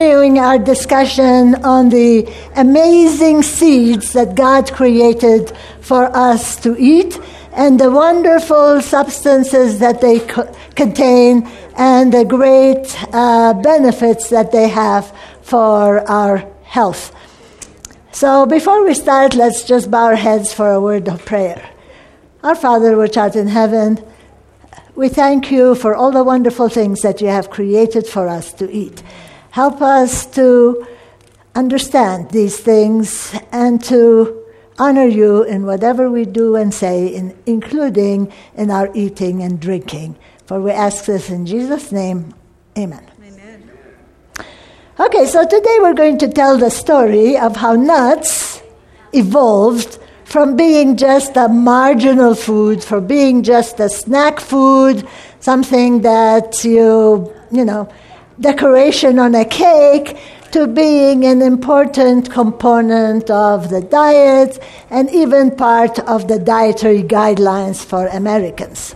continuing our discussion on the amazing seeds that God created for us to eat and the wonderful substances that they co- contain and the great uh, benefits that they have for our health. So, before we start, let's just bow our heads for a word of prayer. Our Father, which art in heaven, we thank you for all the wonderful things that you have created for us to eat. Help us to understand these things and to honor you in whatever we do and say, in, including in our eating and drinking. For we ask this in Jesus' name. Amen. Amen. Okay, so today we're going to tell the story of how nuts evolved from being just a marginal food, for being just a snack food, something that you, you know, decoration on a cake, to being an important component of the diet and even part of the dietary guidelines for Americans.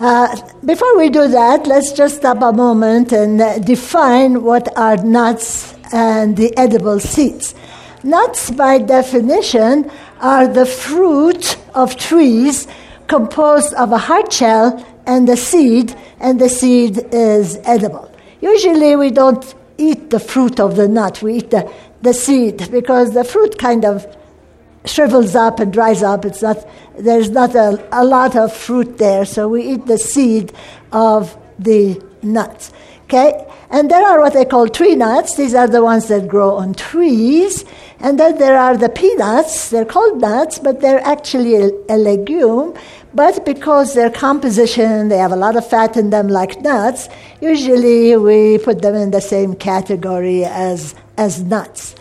Uh, before we do that, let's just stop a moment and uh, define what are nuts and the edible seeds. Nuts, by definition, are the fruit of trees composed of a hard shell and the seed, and the seed is edible. Usually, we don't eat the fruit of the nut, we eat the, the seed because the fruit kind of shrivels up and dries up. It's not, there's not a, a lot of fruit there, so we eat the seed of the nuts. Okay? And there are what they call tree nuts. These are the ones that grow on trees. And then there are the peanuts. They're called nuts, but they're actually a, a legume. But because their composition, they have a lot of fat in them like nuts, usually we put them in the same category as, as nuts.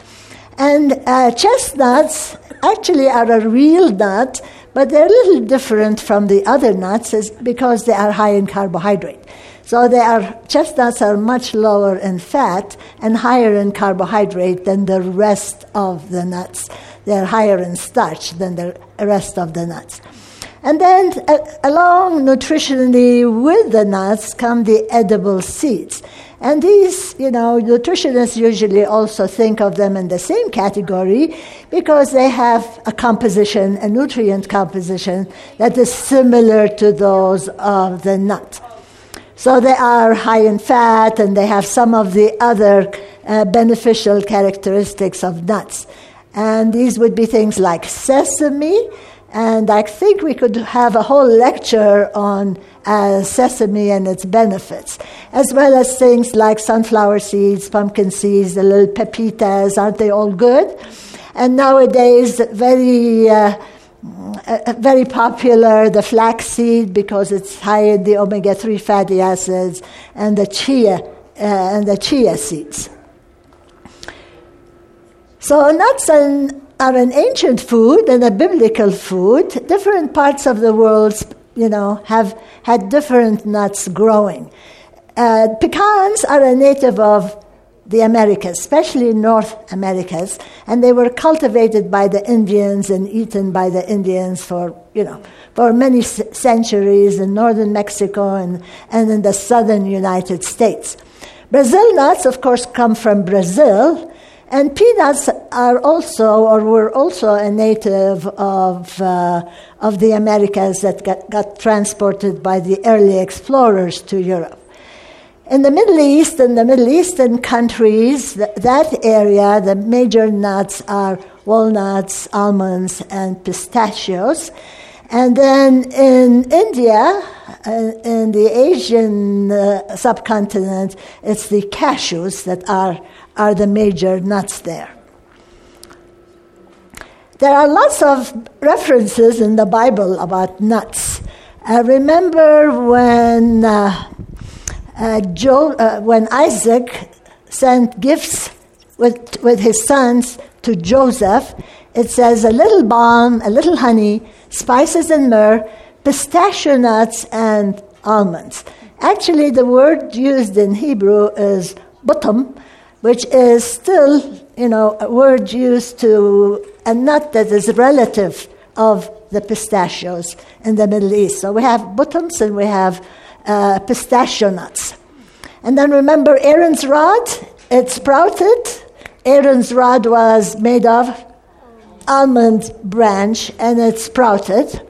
And uh, chestnuts actually are a real nut, but they're a little different from the other nuts because they are high in carbohydrate. So they are, chestnuts are much lower in fat and higher in carbohydrate than the rest of the nuts. They're higher in starch than the rest of the nuts. And then uh, along nutritionally with the nuts come the edible seeds. And these, you know, nutritionists usually also think of them in the same category because they have a composition, a nutrient composition that is similar to those of the nut. So they are high in fat and they have some of the other uh, beneficial characteristics of nuts. And these would be things like sesame, and I think we could have a whole lecture on uh, sesame and its benefits, as well as things like sunflower seeds, pumpkin seeds, the little pepitas. Aren't they all good? And nowadays, very. Uh, uh, very popular, the flaxseed because it's high in the omega-3 fatty acids, and the chia uh, and the chia seeds. So nuts and are an ancient food and a biblical food. Different parts of the world, you know, have had different nuts growing. Uh, pecans are a native of the Americas, especially North Americas, and they were cultivated by the Indians and eaten by the Indians for, you know, for many centuries in northern Mexico and, and in the southern United States. Brazil nuts, of course, come from Brazil, and peanuts are also, or were also, a native of, uh, of the Americas that got, got transported by the early explorers to Europe. In the Middle East, and the Middle Eastern countries, th- that area, the major nuts are walnuts, almonds, and pistachios. And then in India, uh, in the Asian uh, subcontinent, it's the cashews that are are the major nuts there. There are lots of references in the Bible about nuts. I remember when, uh, uh, uh, when Isaac sent gifts with, with his sons to Joseph, it says a little balm, a little honey, spices and myrrh, pistachio nuts, and almonds. Actually, the word used in Hebrew is butum, which is still, you know, a word used to a nut that is relative of the pistachios in the Middle East. So we have butums and we have uh, pistachio nuts. And then remember Aaron's rod? It sprouted. Aaron's rod was made of almond branch and it sprouted.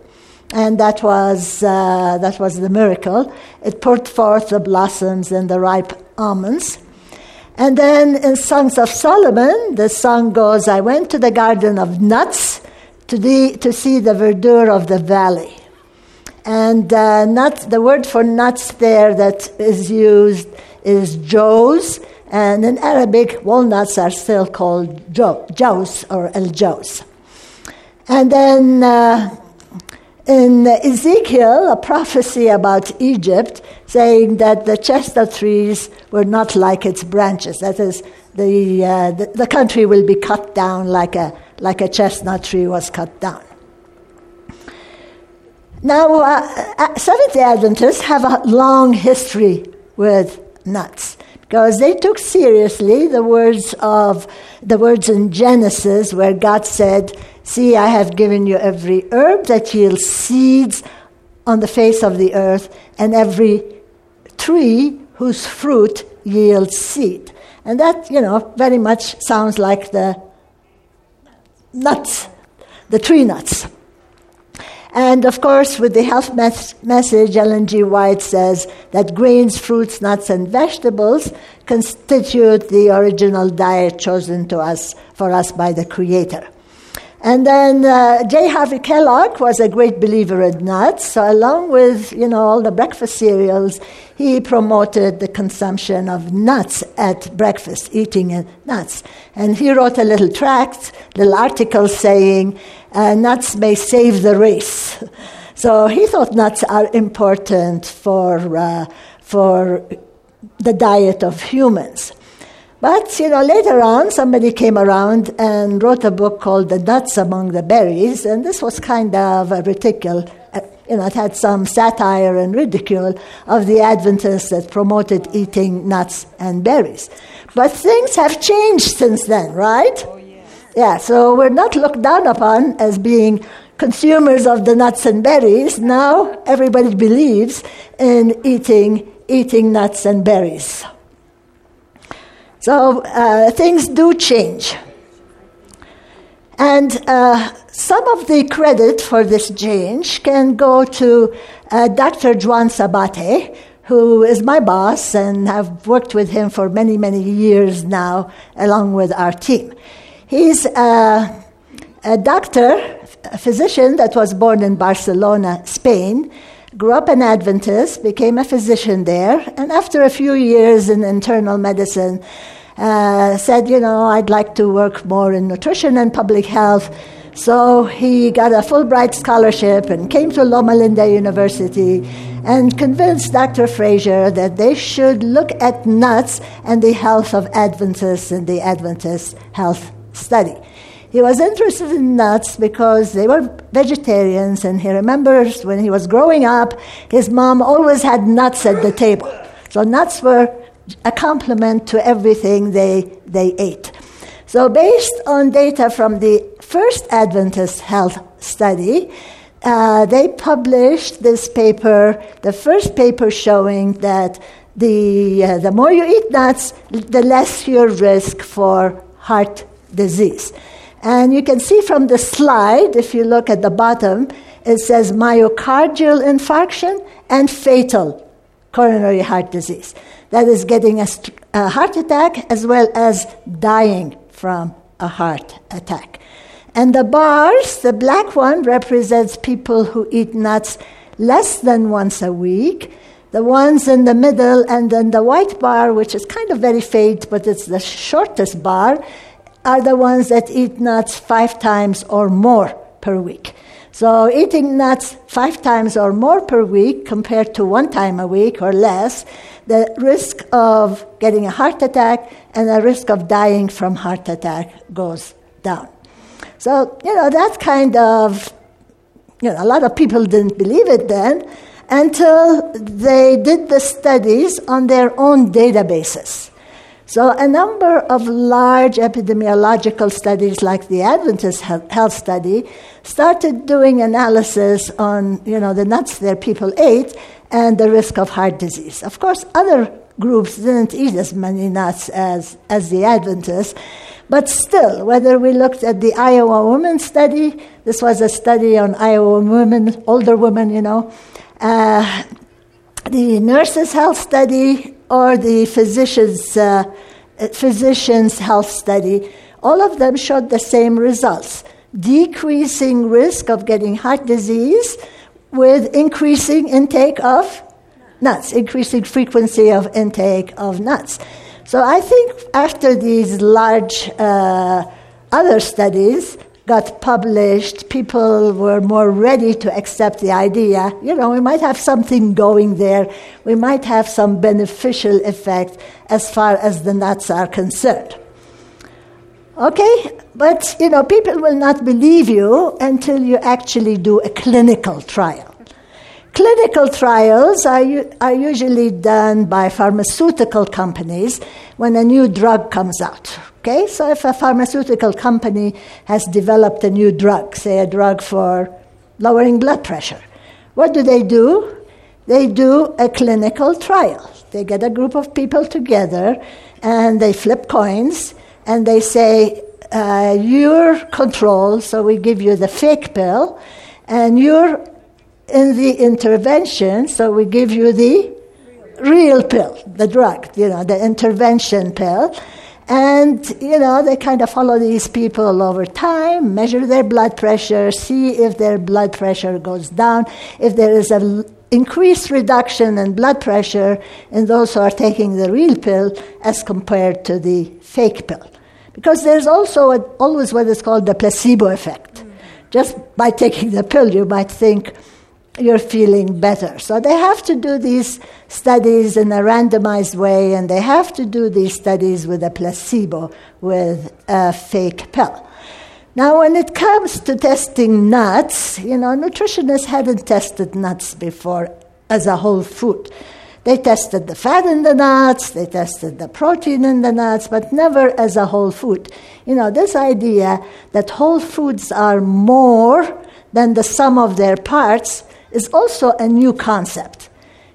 And that was, uh, that was the miracle. It put forth the blossoms and the ripe almonds. And then in Songs of Solomon, the song goes I went to the garden of nuts to, the, to see the verdure of the valley. And uh, nuts, the word for nuts there that is used is joes, and in Arabic, walnuts are still called jaws or el jaws. And then uh, in Ezekiel, a prophecy about Egypt, saying that the chestnut trees were not like its branches. That is, the, uh, the, the country will be cut down like a, like a chestnut tree was cut down. Now, uh, uh Seventh day Adventists have a long history with nuts because they took seriously the words of the words in Genesis where God said, See, I have given you every herb that yields seeds on the face of the earth, and every tree whose fruit yields seed. And that, you know, very much sounds like the nuts, the tree nuts. And of course, with the health mes- message, Ellen G. White says that grains, fruits, nuts, and vegetables constitute the original diet chosen to us for us by the Creator. And then uh, J. Harvey Kellogg was a great believer in nuts. So, along with you know all the breakfast cereals, he promoted the consumption of nuts at breakfast, eating nuts. And he wrote a little tract, little article saying, uh, "Nuts may save the race." So he thought nuts are important for uh, for the diet of humans. But, you know, later on, somebody came around and wrote a book called The Nuts Among the Berries, and this was kind of a ridicule. Uh, you know, it had some satire and ridicule of the Adventists that promoted eating nuts and berries. But things have changed since then, right? Oh, yeah. yeah, so we're not looked down upon as being consumers of the nuts and berries. Now everybody believes in eating, eating nuts and berries. So uh, things do change. And uh, some of the credit for this change can go to uh, Dr. Juan Sabate, who is my boss, and I've worked with him for many, many years now, along with our team. He's a, a doctor, a physician that was born in Barcelona, Spain, grew up an Adventist, became a physician there, and after a few years in internal medicine, uh, said, you know, I'd like to work more in nutrition and public health. So he got a Fulbright scholarship and came to Loma Linda University and convinced Dr. Fraser that they should look at nuts and the health of Adventists in the Adventist health study. He was interested in nuts because they were vegetarians, and he remembers when he was growing up, his mom always had nuts at the table. So nuts were a complement to everything they, they ate. So, based on data from the first Adventist health study, uh, they published this paper, the first paper showing that the, uh, the more you eat nuts, the less your risk for heart disease. And you can see from the slide, if you look at the bottom, it says myocardial infarction and fatal coronary heart disease. That is getting a, a heart attack as well as dying from a heart attack. And the bars, the black one represents people who eat nuts less than once a week. The ones in the middle, and then the white bar, which is kind of very faint, but it's the shortest bar, are the ones that eat nuts five times or more per week. So, eating nuts five times or more per week compared to one time a week or less, the risk of getting a heart attack and the risk of dying from heart attack goes down. So, you know, that kind of, you know, a lot of people didn't believe it then until they did the studies on their own databases. So, a number of large epidemiological studies, like the Adventist Health Study, started doing analysis on you know, the nuts that people ate and the risk of heart disease. Of course, other groups didn't eat as many nuts as, as the Adventists. But still, whether we looked at the Iowa Women Study, this was a study on Iowa women, older women, you know, uh, the Nurses' Health Study, or the Physicians' uh, Physicians' Health Study, all of them showed the same results decreasing risk of getting heart disease with increasing intake of nuts, increasing frequency of intake of nuts. So I think after these large uh, other studies got published, people were more ready to accept the idea. You know, we might have something going there. We might have some beneficial effect as far as the nuts are concerned. Okay? But, you know, people will not believe you until you actually do a clinical trial. Clinical trials are, are usually done by pharmaceutical companies when a new drug comes out. Okay, so if a pharmaceutical company has developed a new drug, say a drug for lowering blood pressure, what do they do? They do a clinical trial. They get a group of people together and they flip coins and they say, uh, You're controlled, so we give you the fake pill, and you're in the intervention, so we give you the real pill, the drug, you know, the intervention pill. And, you know, they kind of follow these people over time, measure their blood pressure, see if their blood pressure goes down, if there is an increased reduction in blood pressure in those who are taking the real pill as compared to the fake pill. Because there's also a, always what is called the placebo effect. Mm. Just by taking the pill, you might think, you're feeling better. So they have to do these studies in a randomized way, and they have to do these studies with a placebo, with a fake pill. Now, when it comes to testing nuts, you know, nutritionists hadn't tested nuts before as a whole food. They tested the fat in the nuts, they tested the protein in the nuts, but never as a whole food. You know, this idea that whole foods are more than the sum of their parts is also a new concept.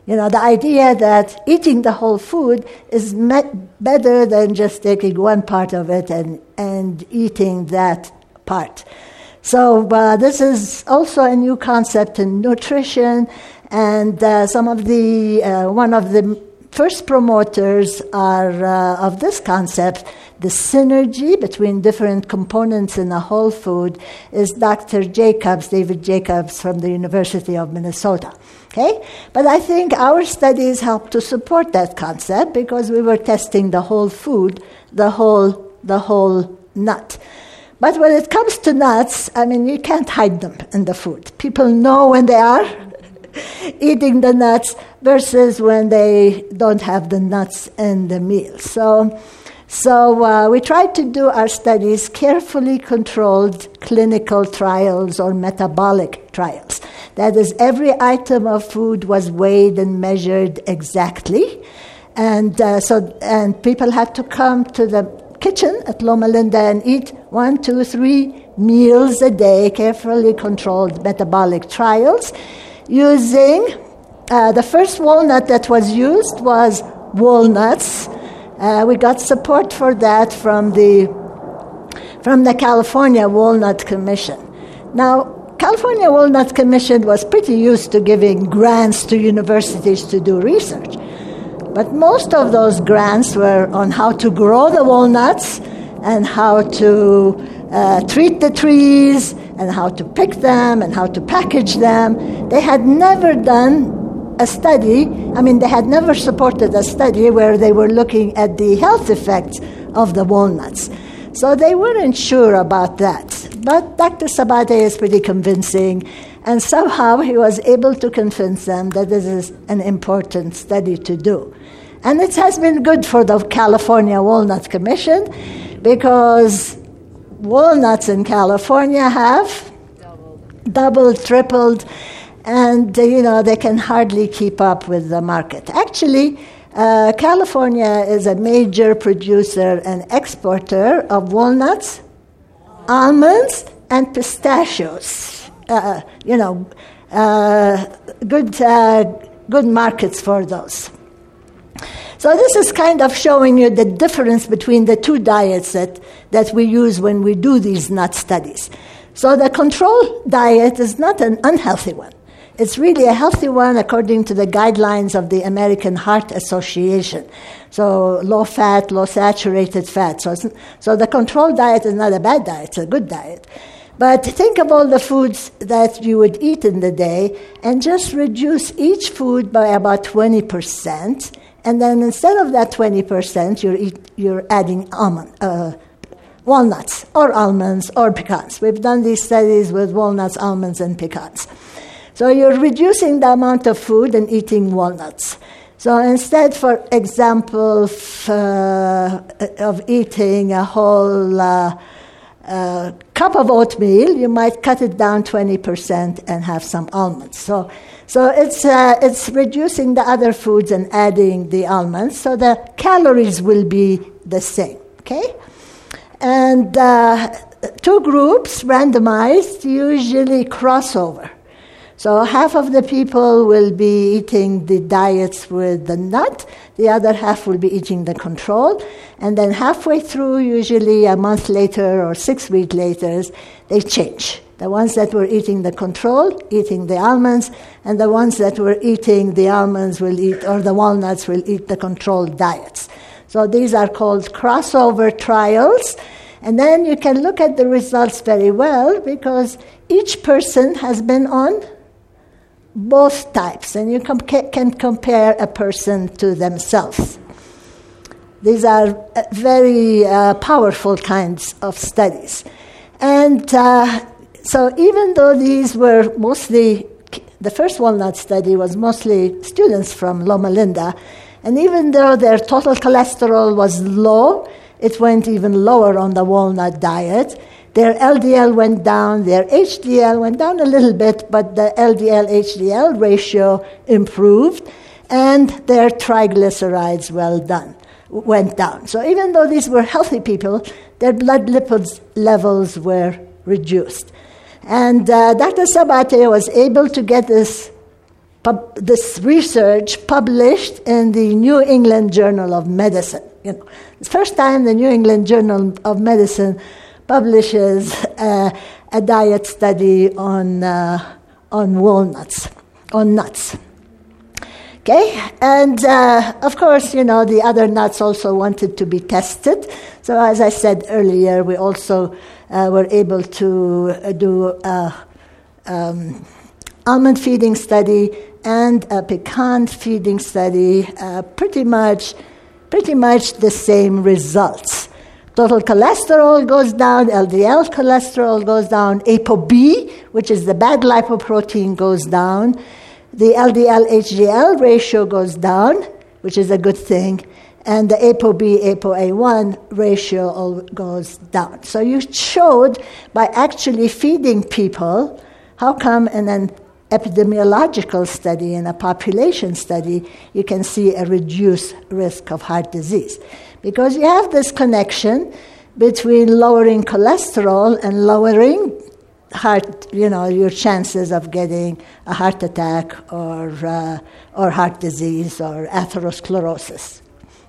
You know, the idea that eating the whole food is better than just taking one part of it and, and eating that part. So, uh, this is also a new concept in nutrition, and uh, some of the, uh, one of the first promoters are, uh, of this concept the synergy between different components in a whole food is Dr. Jacobs, David Jacobs from the University of Minnesota. Okay? But I think our studies help to support that concept because we were testing the whole food, the whole, the whole nut. But when it comes to nuts, I mean, you can't hide them in the food. People know when they are eating the nuts versus when they don't have the nuts in the meal. So, so uh, we tried to do our studies carefully controlled clinical trials or metabolic trials. That is, every item of food was weighed and measured exactly, and uh, so and people had to come to the kitchen at Loma Linda and eat one, two, three meals a day, carefully controlled metabolic trials, using uh, the first walnut that was used was walnuts uh, we got support for that from the from the California Walnut Commission. Now, California Walnut Commission was pretty used to giving grants to universities to do research. But most of those grants were on how to grow the walnuts and how to uh, treat the trees and how to pick them and how to package them. They had never done a study, I mean, they had never supported a study where they were looking at the health effects of the walnuts. So they weren't sure about that. But Dr. Sabate is pretty convincing, and somehow he was able to convince them that this is an important study to do. And it has been good for the California Walnut Commission because walnuts in California have doubled, doubled tripled and uh, you know they can hardly keep up with the market. Actually, uh, California is a major producer and exporter of walnuts, almonds, and pistachios. Uh, you know, uh, good uh, good markets for those. So this is kind of showing you the difference between the two diets that, that we use when we do these nut studies. So the control diet is not an unhealthy one. It's really a healthy one according to the guidelines of the American Heart Association. So low fat, low saturated fat. So, so the control diet is not a bad diet, it's a good diet. But think of all the foods that you would eat in the day and just reduce each food by about 20%. And then instead of that 20%, you're, eat, you're adding almond, uh, walnuts or almonds or pecans. We've done these studies with walnuts, almonds, and pecans. So you're reducing the amount of food and eating walnuts. So instead, for example, f- uh, of eating a whole uh, uh, cup of oatmeal, you might cut it down 20% and have some almonds. So, so it's, uh, it's reducing the other foods and adding the almonds, so the calories will be the same, okay? And uh, two groups randomized usually crossover. So half of the people will be eating the diets with the nut, the other half will be eating the control, and then halfway through, usually a month later or six weeks later, they change. The ones that were eating the control, eating the almonds, and the ones that were eating the almonds will eat, or the walnuts will eat the control diets. So these are called crossover trials. And then you can look at the results very well because each person has been on both types, and you com- can compare a person to themselves. These are uh, very uh, powerful kinds of studies. And uh, so, even though these were mostly, the first walnut study was mostly students from Loma Linda, and even though their total cholesterol was low, it went even lower on the walnut diet. Their LDL went down, their HDL went down a little bit, but the LDL HDL ratio improved, and their triglycerides well done, went down. So even though these were healthy people, their blood lipids levels were reduced. And uh, Dr. Sabate was able to get this, this research published in the New England Journal of Medicine. You know, first time the New England Journal of Medicine publishes uh, a diet study on, uh, on walnuts, on nuts. Okay, and uh, of course, you know, the other nuts also wanted to be tested. So, as I said earlier, we also uh, were able to uh, do a um, almond feeding study and a pecan feeding study, uh, pretty much, pretty much the same results. Total cholesterol goes down, LDL cholesterol goes down, ApoB, which is the bad lipoprotein, goes down. The LDL HDL ratio goes down, which is a good thing, and the ApoB ApoA1 ratio all goes down. So you showed by actually feeding people how come in an epidemiological study, in a population study, you can see a reduced risk of heart disease. Because you have this connection between lowering cholesterol and lowering heart, you know, your chances of getting a heart attack or, uh, or heart disease or atherosclerosis.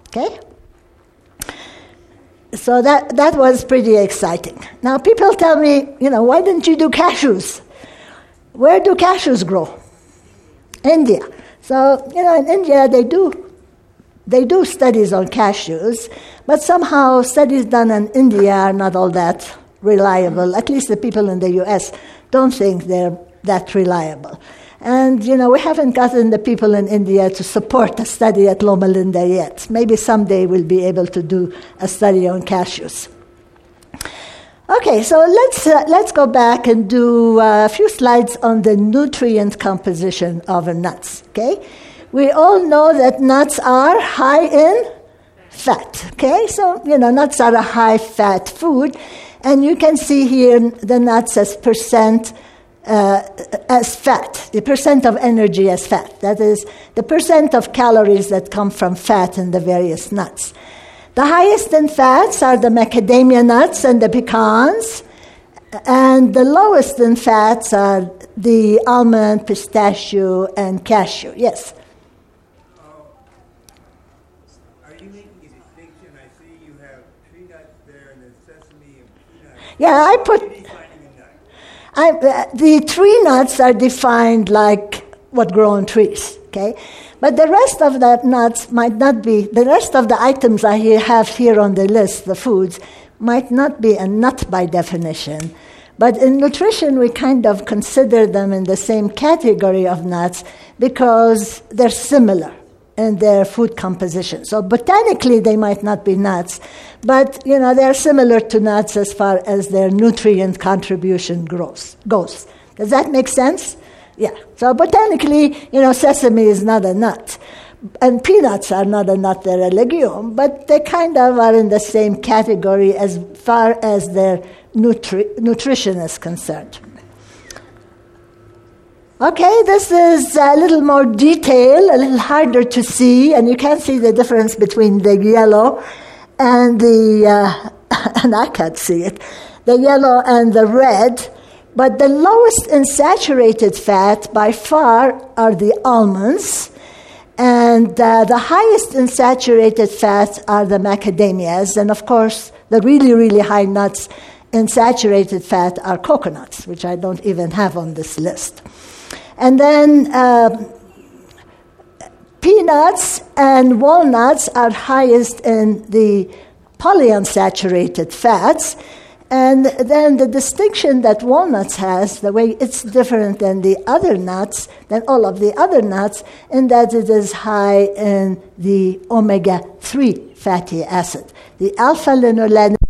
Okay? So that, that was pretty exciting. Now, people tell me, you know, why didn't you do cashews? Where do cashews grow? India. So, you know, in India, they do they do studies on cashews, but somehow studies done in India are not all that reliable. At least the people in the US don't think they're that reliable. And, you know, we haven't gotten the people in India to support a study at Loma Linda yet. Maybe someday we'll be able to do a study on cashews. Okay, so let's, uh, let's go back and do uh, a few slides on the nutrient composition of nuts, okay? We all know that nuts are high in fat. Okay, so you know nuts are a high fat food, and you can see here the nuts as percent. Uh, as fat, the percent of energy as fat. That is the percent of calories that come from fat in the various nuts. The highest in fats are the macadamia nuts and the pecans, and the lowest in fats are the almond, pistachio, and cashew. Yes? there and the sesame and peanuts. Yeah, I put. I, the tree nuts are defined like what grow on trees, okay? But the rest of the nuts might not be, the rest of the items I have here on the list, the foods, might not be a nut by definition. But in nutrition, we kind of consider them in the same category of nuts because they're similar in their food composition. So botanically, they might not be nuts, but you know they're similar to nuts as far as their nutrient contribution grows, goes. Does that make sense? Yeah. So botanically, you know, sesame is not a nut, and peanuts are not a nut; they're a legume. But they kind of are in the same category as far as their nutri- nutrition is concerned. Okay, this is a little more detail, a little harder to see, and you can see the difference between the yellow and the, uh, and I can't see it, the yellow and the red. But the lowest in saturated fat by far are the almonds, and uh, the highest in saturated fat are the macadamias, and of course, the really, really high nuts in saturated fat are coconuts, which I don't even have on this list. And then um, peanuts and walnuts are highest in the polyunsaturated fats. And then the distinction that walnuts has, the way it's different than the other nuts, than all of the other nuts, in that it is high in the omega 3 fatty acid. The alpha linolenic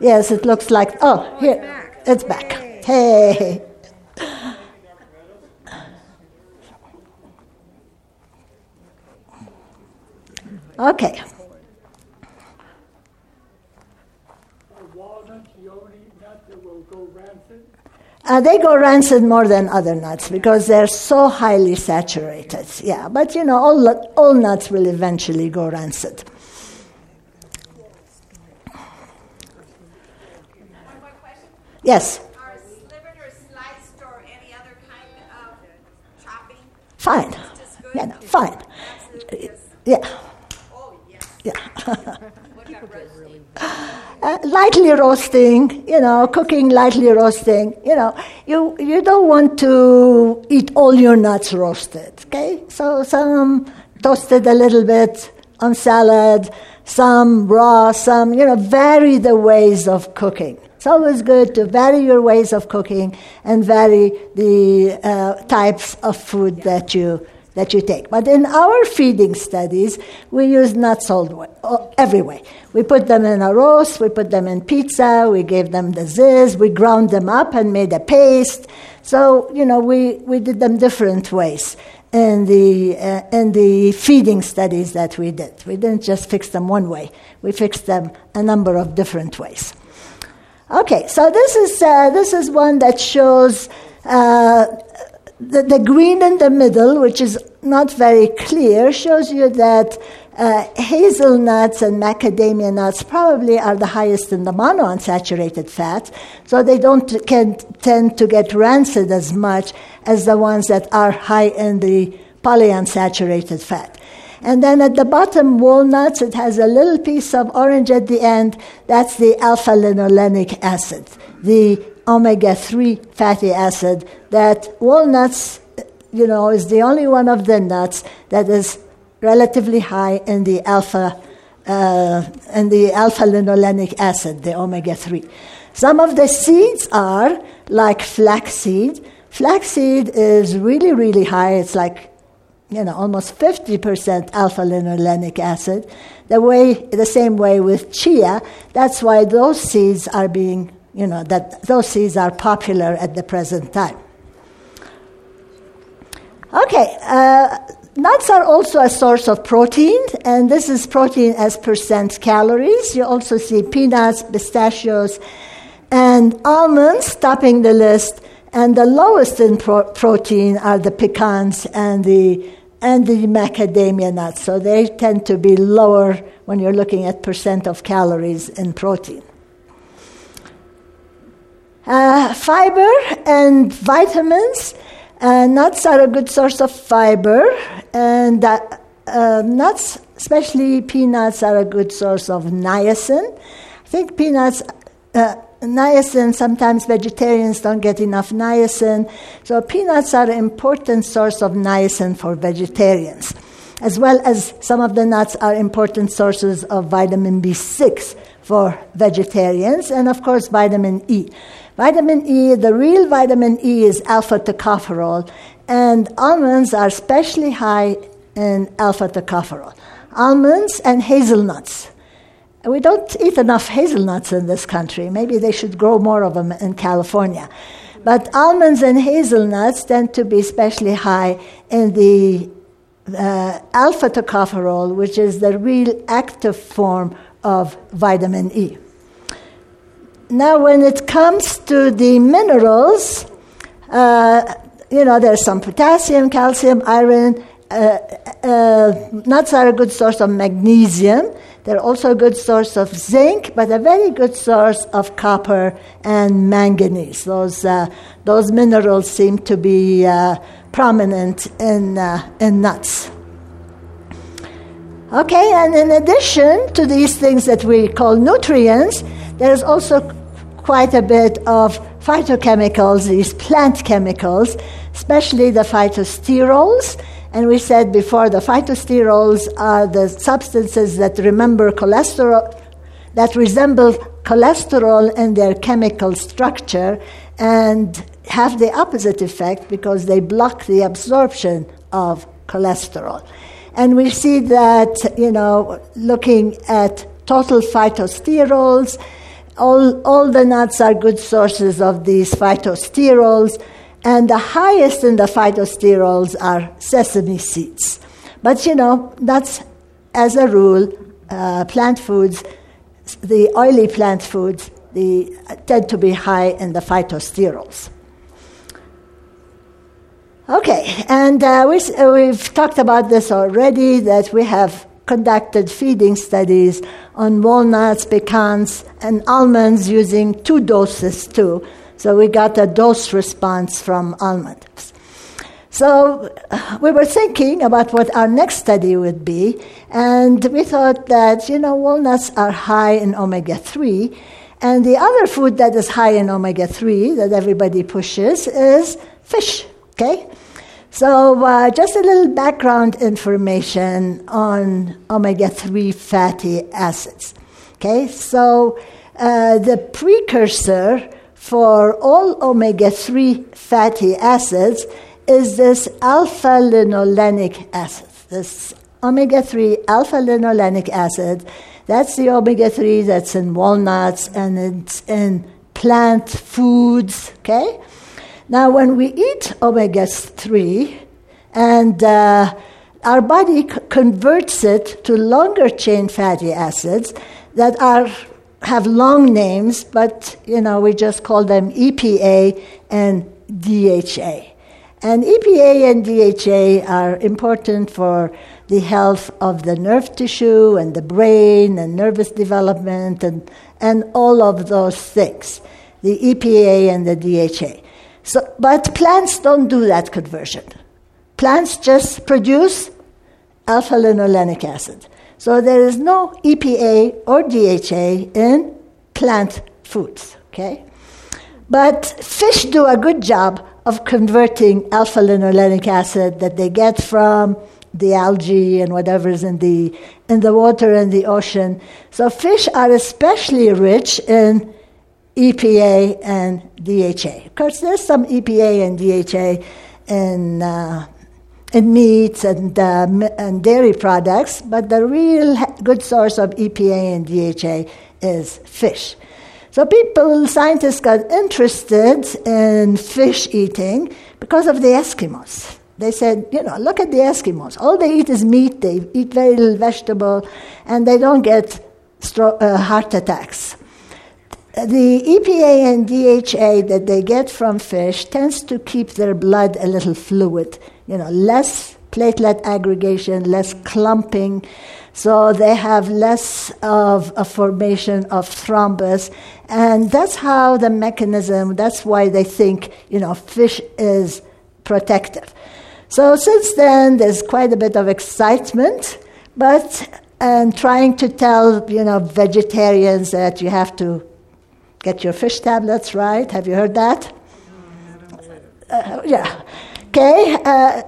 Yes, it looks like. Oh, here. It's back. Hey. Okay. Walnuts the only nut go rancid? Uh, they go rancid more than other nuts because they're so highly saturated. Yeah, but you know, all, all nuts will eventually go rancid. One more question. Yes, Are slivered or sliced or any other kind of chopping fine. Yeah, no, fine. Yeah, Oh, yes. yeah. What about roasting? Uh, lightly roasting, you know, cooking lightly roasting. You know, you you don't want to eat all your nuts roasted. Okay, so some toasted a little bit on salad, some raw, some you know, vary the ways of cooking. It's always good to vary your ways of cooking and vary the uh, types of food that you that you take. But in our feeding studies, we use nuts all the way, all- every way. We put them in a roast, we put them in pizza, we gave them the ziz, we ground them up and made a paste. So, you know, we, we did them different ways in the, uh, in the feeding studies that we did. We didn't just fix them one way, we fixed them a number of different ways. Okay, so this is, uh, this is one that shows uh, the, the green in the middle, which is not very clear, shows you that uh, hazelnuts and macadamia nuts probably are the highest in the monounsaturated fat, so they don't can tend to get rancid as much as the ones that are high in the polyunsaturated fat. And then at the bottom, walnuts, it has a little piece of orange at the end. That's the alpha linolenic acid, the omega 3 fatty acid that walnuts, you know, is the only one of the nuts that is relatively high in the alpha uh, in the alpha linolenic acid, the omega 3. Some of the seeds are like flaxseed. Flaxseed is really, really high. It's like you know, almost 50% alpha linolenic acid. The way, the same way with chia. That's why those seeds are being, you know, that those seeds are popular at the present time. Okay, uh, nuts are also a source of protein, and this is protein as percent calories. You also see peanuts, pistachios, and almonds topping the list. And the lowest in pro- protein are the pecans and the and the macadamia nuts. So they tend to be lower when you're looking at percent of calories in protein. Uh, fiber and vitamins. Uh, nuts are a good source of fiber, and uh, uh, nuts, especially peanuts, are a good source of niacin. I think peanuts, uh, niacin, sometimes vegetarians don't get enough niacin, so peanuts are an important source of niacin for vegetarians, as well as some of the nuts are important sources of vitamin B6 for vegetarians, and of course, vitamin E. Vitamin E, the real vitamin E is alpha tocopherol, and almonds are especially high in alpha tocopherol. Almonds and hazelnuts. We don't eat enough hazelnuts in this country. Maybe they should grow more of them in California. But almonds and hazelnuts tend to be especially high in the uh, alpha tocopherol, which is the real active form of vitamin E. Now, when it comes to the minerals, uh, you know, there's some potassium, calcium, iron. Uh, uh, nuts are a good source of magnesium. They're also a good source of zinc, but a very good source of copper and manganese. Those, uh, those minerals seem to be uh, prominent in, uh, in nuts. Okay, and in addition to these things that we call nutrients, there's also quite a bit of phytochemicals, these plant chemicals, especially the phytosterols. And we said before the phytosterols are the substances that remember cholesterol, that resemble cholesterol in their chemical structure and have the opposite effect because they block the absorption of cholesterol. And we see that, you know, looking at total phytosterols, all, all the nuts are good sources of these phytosterols, and the highest in the phytosterols are sesame seeds. But you know, nuts, as a rule, uh, plant foods, the oily plant foods, the, tend to be high in the phytosterols. Okay, and uh, we, uh, we've talked about this already that we have conducted feeding studies on walnuts, pecans, and almonds using two doses too. So we got a dose response from almonds. So we were thinking about what our next study would be, and we thought that, you know, walnuts are high in omega 3, and the other food that is high in omega 3 that everybody pushes is fish, okay? So, uh, just a little background information on omega 3 fatty acids. Okay, so uh, the precursor for all omega 3 fatty acids is this alpha linolenic acid. This omega 3 alpha linolenic acid, that's the omega 3 that's in walnuts and it's in plant foods, okay? Now, when we eat omega 3, and uh, our body c- converts it to longer chain fatty acids that are have long names, but you know we just call them EPA and DHA. And EPA and DHA are important for the health of the nerve tissue and the brain and nervous development and, and all of those things, the EPA and the DHA. So, but plants don't do that conversion. Plants just produce alpha linolenic acid. So there is no EPA or DHA in plant foods, okay? But fish do a good job of converting alpha linolenic acid that they get from the algae and whatever's in the in the water and the ocean. So fish are especially rich in EPA and DHA. Of course, there's some EPA and DHA in, uh, in meats and, uh, and dairy products, but the real good source of EPA and DHA is fish. So people, scientists got interested in fish eating because of the Eskimos. They said, you know, look at the Eskimos. All they eat is meat, they eat very little vegetable, and they don't get stro- uh, heart attacks the EPA and DHA that they get from fish tends to keep their blood a little fluid, you know, less platelet aggregation, less clumping, so they have less of a formation of thrombus, and that's how the mechanism. That's why they think you know fish is protective. So since then, there's quite a bit of excitement, but and trying to tell you know vegetarians that you have to Get your fish tablets right. Have you heard that? Uh, yeah. Okay. Uh,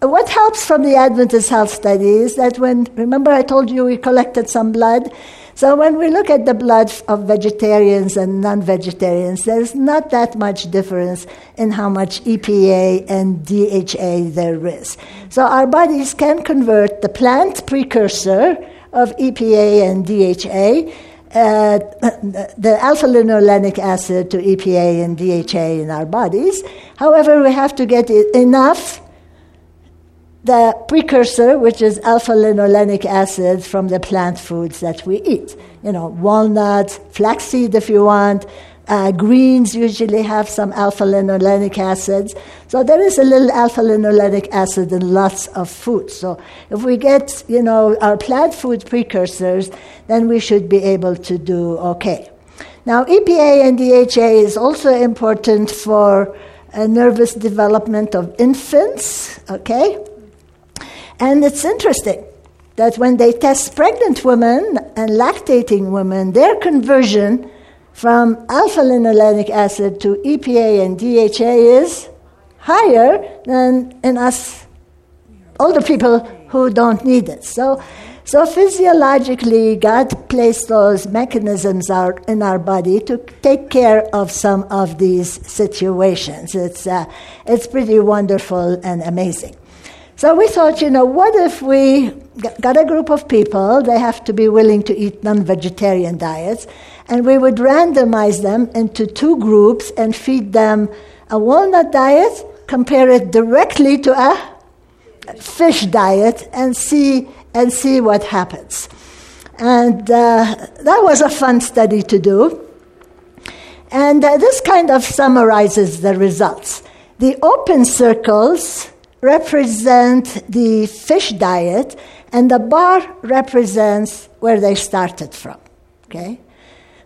what helps from the Adventist health study is that when, remember, I told you we collected some blood? So when we look at the blood of vegetarians and non vegetarians, there's not that much difference in how much EPA and DHA there is. So our bodies can convert the plant precursor of EPA and DHA uh, the alpha linolenic acid to EPA and DHA in our bodies. However, we have to get enough the precursor, which is alpha linolenic acid from the plant foods that we eat. You know, walnuts, flaxseed if you want, uh, greens usually have some alpha linolenic acids. So there is a little alpha linolenic acid in lots of food. So if we get, you know, our plant food precursors, then we should be able to do okay. Now, EPA and DHA is also important for uh, nervous development of infants, okay? And it's interesting that when they test pregnant women and lactating women, their conversion from alpha linolenic acid to EPA and DHA is higher than in us older people who don't need it. So, so physiologically, God placed those mechanisms out in our body to take care of some of these situations. It's, uh, it's pretty wonderful and amazing. So we thought, you know, what if we got a group of people, they have to be willing to eat non vegetarian diets, And we would randomize them into two groups and feed them a walnut diet, compare it directly to a fish diet, and see, and see what happens. And uh, that was a fun study to do. And uh, this kind of summarizes the results. The open circles represent the fish diet, and the bar represents where they started from. Okay?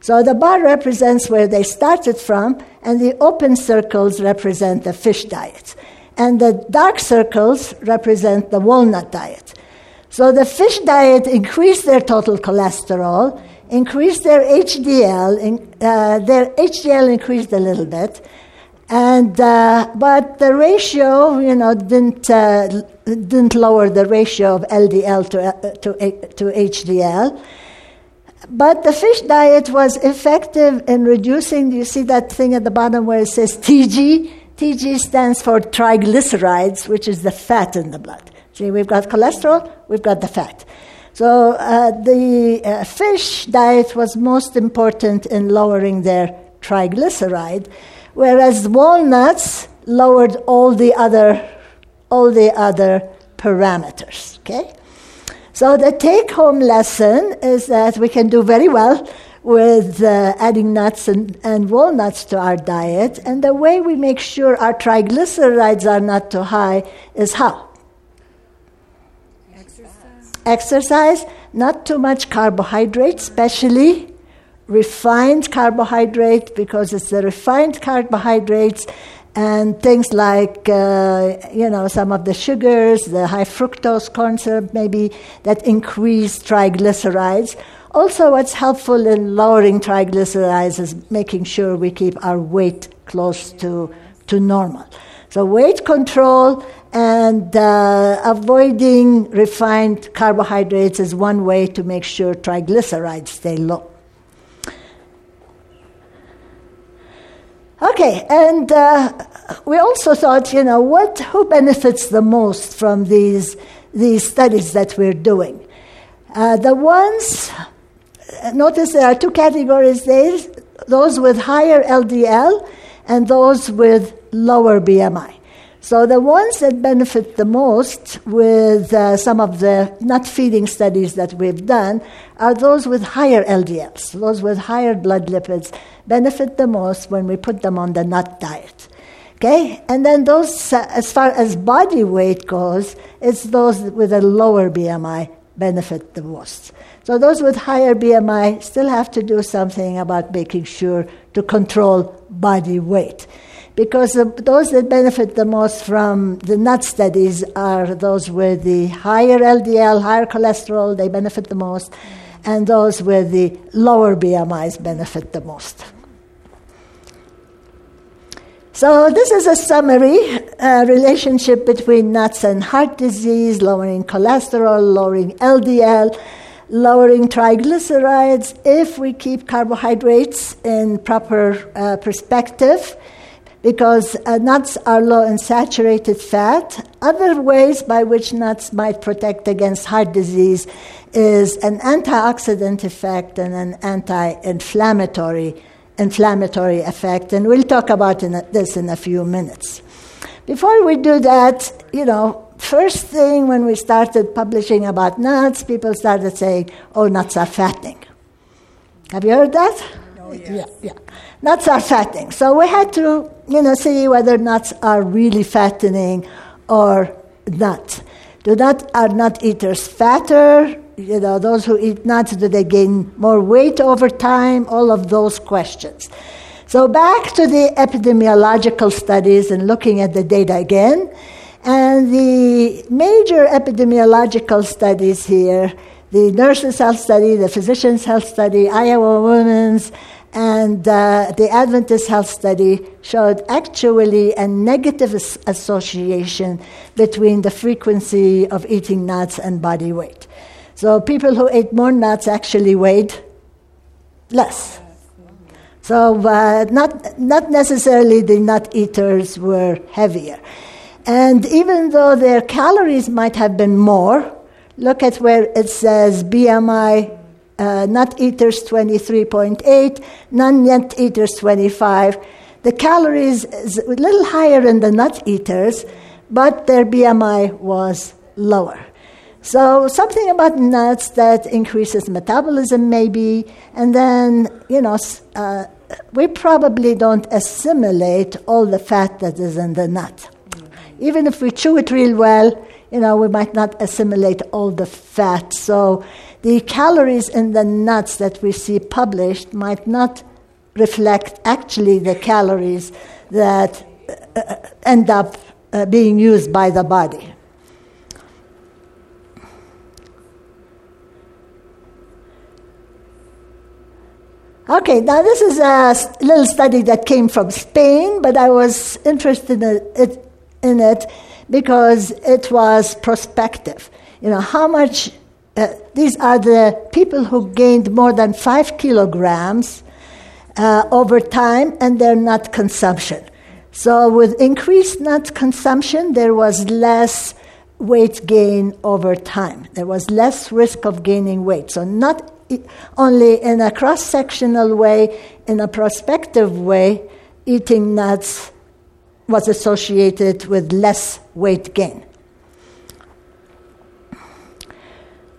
So the bar represents where they started from, and the open circles represent the fish diet. And the dark circles represent the walnut diet. So the fish diet increased their total cholesterol, increased their HDL, in, uh, their HDL increased a little bit, and uh, but the ratio, you know, didn't uh, didn't lower the ratio of LDL to uh, to to HDL. But the fish diet was effective in reducing. You see that thing at the bottom where it says TG. TG stands for triglycerides, which is the fat in the blood. See, we've got cholesterol, we've got the fat. So uh, the uh, fish diet was most important in lowering their triglyceride, whereas walnuts lowered all the other all the other parameters. Okay, so the take-home lesson is that we can do very well with uh, adding nuts and, and walnuts to our diet, and the way we make sure our triglycerides are not too high is how? Exercise, not too much carbohydrate, especially refined carbohydrate, because it's the refined carbohydrates and things like, uh, you know, some of the sugars, the high fructose corn syrup, maybe that increase triglycerides. Also, what's helpful in lowering triglycerides is making sure we keep our weight close to, to normal. So, weight control and uh, avoiding refined carbohydrates is one way to make sure triglycerides stay low. Okay, and uh, we also thought, you know, what who benefits the most from these these studies that we're doing? Uh, the ones, notice there are two categories there: those with higher LDL and those with lower BMI. So the ones that benefit the most with uh, some of the nut feeding studies that we've done are those with higher LDLs. Those with higher blood lipids benefit the most when we put them on the nut diet. Okay? And then those, uh, as far as body weight goes, it's those with a lower BMI benefit the most. So those with higher BMI still have to do something about making sure to control body weight because the, those that benefit the most from the nut studies are those with the higher LDL, higher cholesterol, they benefit the most, and those with the lower BMIs benefit the most. So, this is a summary uh, relationship between nuts and heart disease, lowering cholesterol, lowering LDL, lowering triglycerides if we keep carbohydrates in proper uh, perspective because uh, nuts are low in saturated fat. Other ways by which nuts might protect against heart disease is an antioxidant effect and an anti-inflammatory inflammatory effect, and we'll talk about in a, this in a few minutes. Before we do that, you know, first thing when we started publishing about nuts, people started saying, "Oh, nuts are fattening." Have you heard that? Oh, yes. Yeah, yeah. Nuts are fattening. So we had to, you know, see whether nuts are really fattening or not. Do not are nut eaters fatter? You know, those who eat nuts, do they gain more weight over time? All of those questions. So back to the epidemiological studies and looking at the data again. And the major epidemiological studies here, the nurses' health study, the physicians' health study, Iowa Women's, and uh, the Adventist Health Study showed actually a negative as- association between the frequency of eating nuts and body weight. So people who ate more nuts actually weighed less. So uh, not, not necessarily the nut eaters were heavier. And even though their calories might have been more, look at where it says BMI uh, nut eaters 23.8, non nut eaters 25. The calories is a little higher in the nut eaters, but their BMI was lower. So something about nuts that increases metabolism, maybe, and then you know uh, we probably don't assimilate all the fat that is in the nut. Even if we chew it real well, you know we might not assimilate all the fat. So the calories in the nuts that we see published might not reflect actually the calories that uh, end up uh, being used by the body. Okay, now this is a little study that came from Spain, but I was interested in it, in it because it was prospective. You know, how much, uh, these are the people who gained more than five kilograms uh, over time and their nut consumption. So, with increased nut consumption, there was less weight gain over time. There was less risk of gaining weight. So, not only in a cross sectional way, in a prospective way, eating nuts was associated with less weight gain.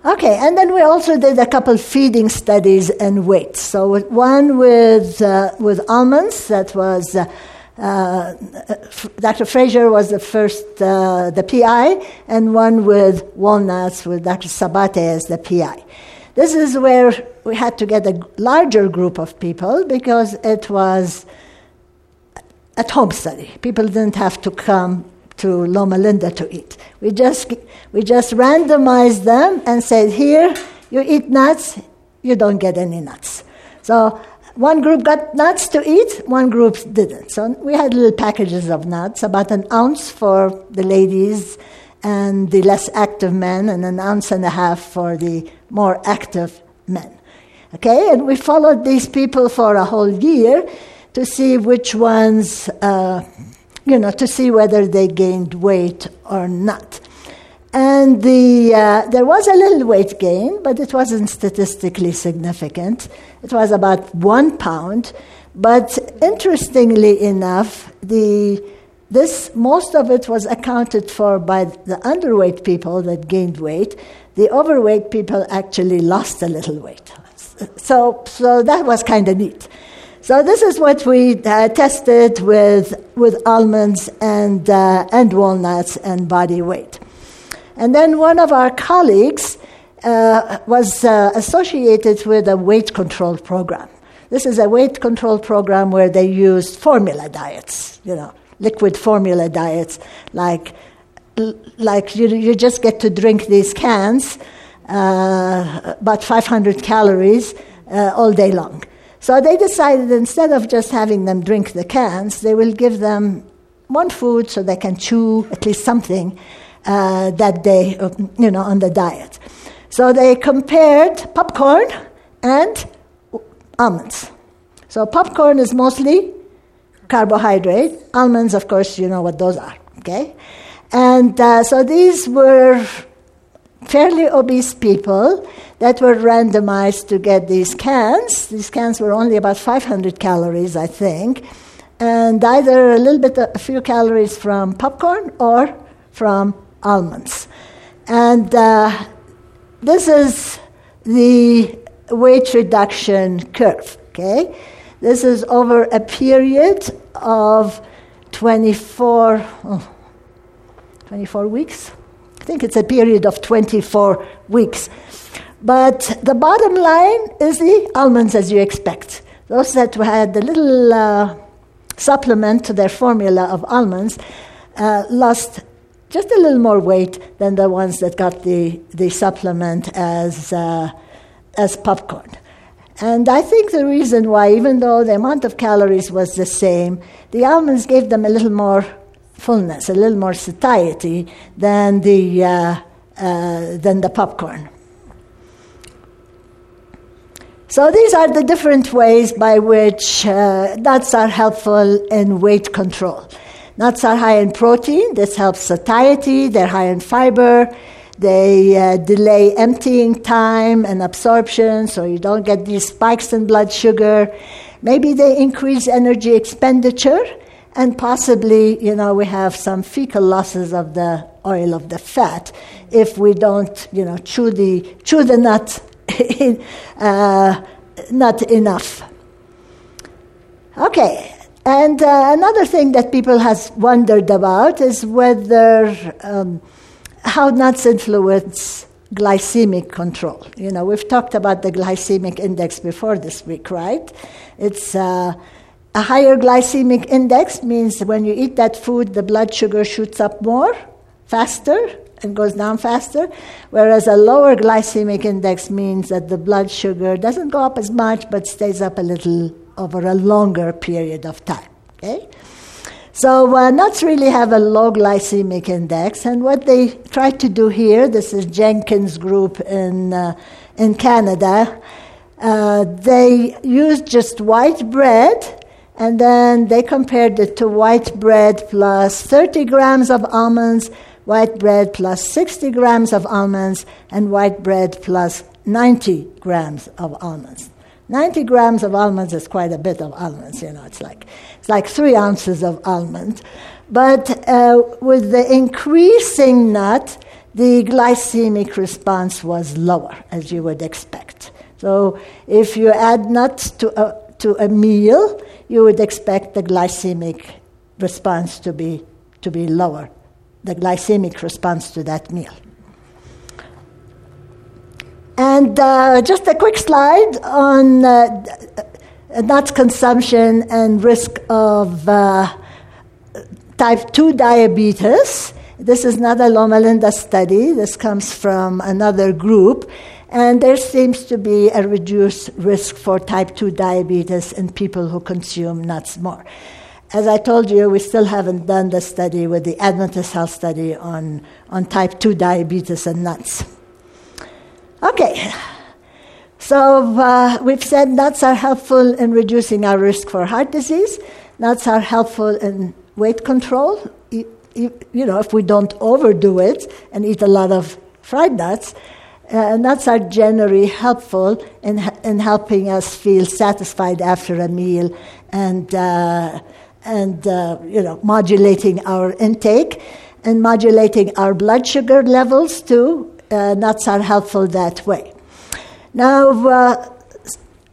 Okay, and then we also did a couple feeding studies and weights. So one with uh, with almonds that was. Uh, uh, Dr. Fraser was the first, uh, the PI, and one with walnuts with Dr. Sabate as the PI. This is where we had to get a larger group of people because it was at home study. People didn't have to come to Loma Linda to eat. We just, we just randomized them and said, here, you eat nuts, you don't get any nuts. So one group got nuts to eat, one group didn't. So we had little packages of nuts, about an ounce for the ladies and the less active men, and an ounce and a half for the more active men. Okay, and we followed these people for a whole year to see which ones, uh, you know, to see whether they gained weight or not. And the, uh, there was a little weight gain, but it wasn't statistically significant. It was about one pound. But interestingly enough, the, this, most of it was accounted for by the underweight people that gained weight. The overweight people actually lost a little weight. So, so that was kind of neat. So this is what we uh, tested with, with almonds and, uh, and walnuts and body weight. And then one of our colleagues uh, was uh, associated with a weight control program. This is a weight control program where they used formula diets, you know, liquid formula diets, like, like you, you just get to drink these cans, uh, about 500 calories uh, all day long. So they decided instead of just having them drink the cans, they will give them one food so they can chew at least something uh, that day, uh, you know, on the diet. So they compared popcorn and almonds. So popcorn is mostly carbohydrate. Almonds, of course, you know what those are. Okay, and uh, so these were fairly obese people that were randomized to get these cans. These cans were only about 500 calories, I think, and either a little bit, a few calories from popcorn or from almonds. And uh, this is the weight reduction curve, okay? This is over a period of 24, oh, 24 weeks. I think it's a period of 24 weeks. But the bottom line is the almonds as you expect. Those that had a little uh, supplement to their formula of almonds uh, lost just a little more weight than the ones that got the, the supplement as, uh, as popcorn. And I think the reason why, even though the amount of calories was the same, the almonds gave them a little more fullness, a little more satiety than the, uh, uh, than the popcorn. So these are the different ways by which uh, nuts are helpful in weight control. Nuts are high in protein, this helps satiety, they're high in fiber, They uh, delay emptying time and absorption, so you don't get these spikes in blood sugar. Maybe they increase energy expenditure, and possibly, you know, we have some fecal losses of the oil of the fat if we don't, you know, chew the chew the nut uh, not enough. Okay, and uh, another thing that people has wondered about is whether um, how nuts influence glycemic control. You know, we've talked about the glycemic index before this week, right? It's uh, a higher glycemic index means when you eat that food, the blood sugar shoots up more, faster, and goes down faster, whereas a lower glycemic index means that the blood sugar doesn't go up as much but stays up a little over a longer period of time. Okay? So uh, nuts really have a low glycemic index, and what they tried to do here, this is Jenkins' group in uh, in Canada. Uh, they used just white bread, and then they compared it to white bread plus 30 grams of almonds, white bread plus 60 grams of almonds, and white bread plus 90 grams of almonds. 90 grams of almonds is quite a bit of almonds, you know, it's like, it's like three ounces of almond. But uh, with the increasing nut, the glycemic response was lower, as you would expect. So if you add nuts to a, to a meal, you would expect the glycemic response to be, to be lower, the glycemic response to that meal. And uh, just a quick slide on uh, nut consumption and risk of uh, type 2 diabetes. This is not a Loma Linda study, this comes from another group. And there seems to be a reduced risk for type 2 diabetes in people who consume nuts more. As I told you, we still haven't done the study with the Adventist Health Study on, on type 2 diabetes and nuts. Okay, so uh, we've said nuts are helpful in reducing our risk for heart disease. Nuts are helpful in weight control. You, know, if we don't overdo it and eat a lot of fried nuts, uh, nuts are generally helpful in, in helping us feel satisfied after a meal and, uh, and uh, you know, modulating our intake and modulating our blood sugar levels too uh, nuts are helpful that way. Now, uh,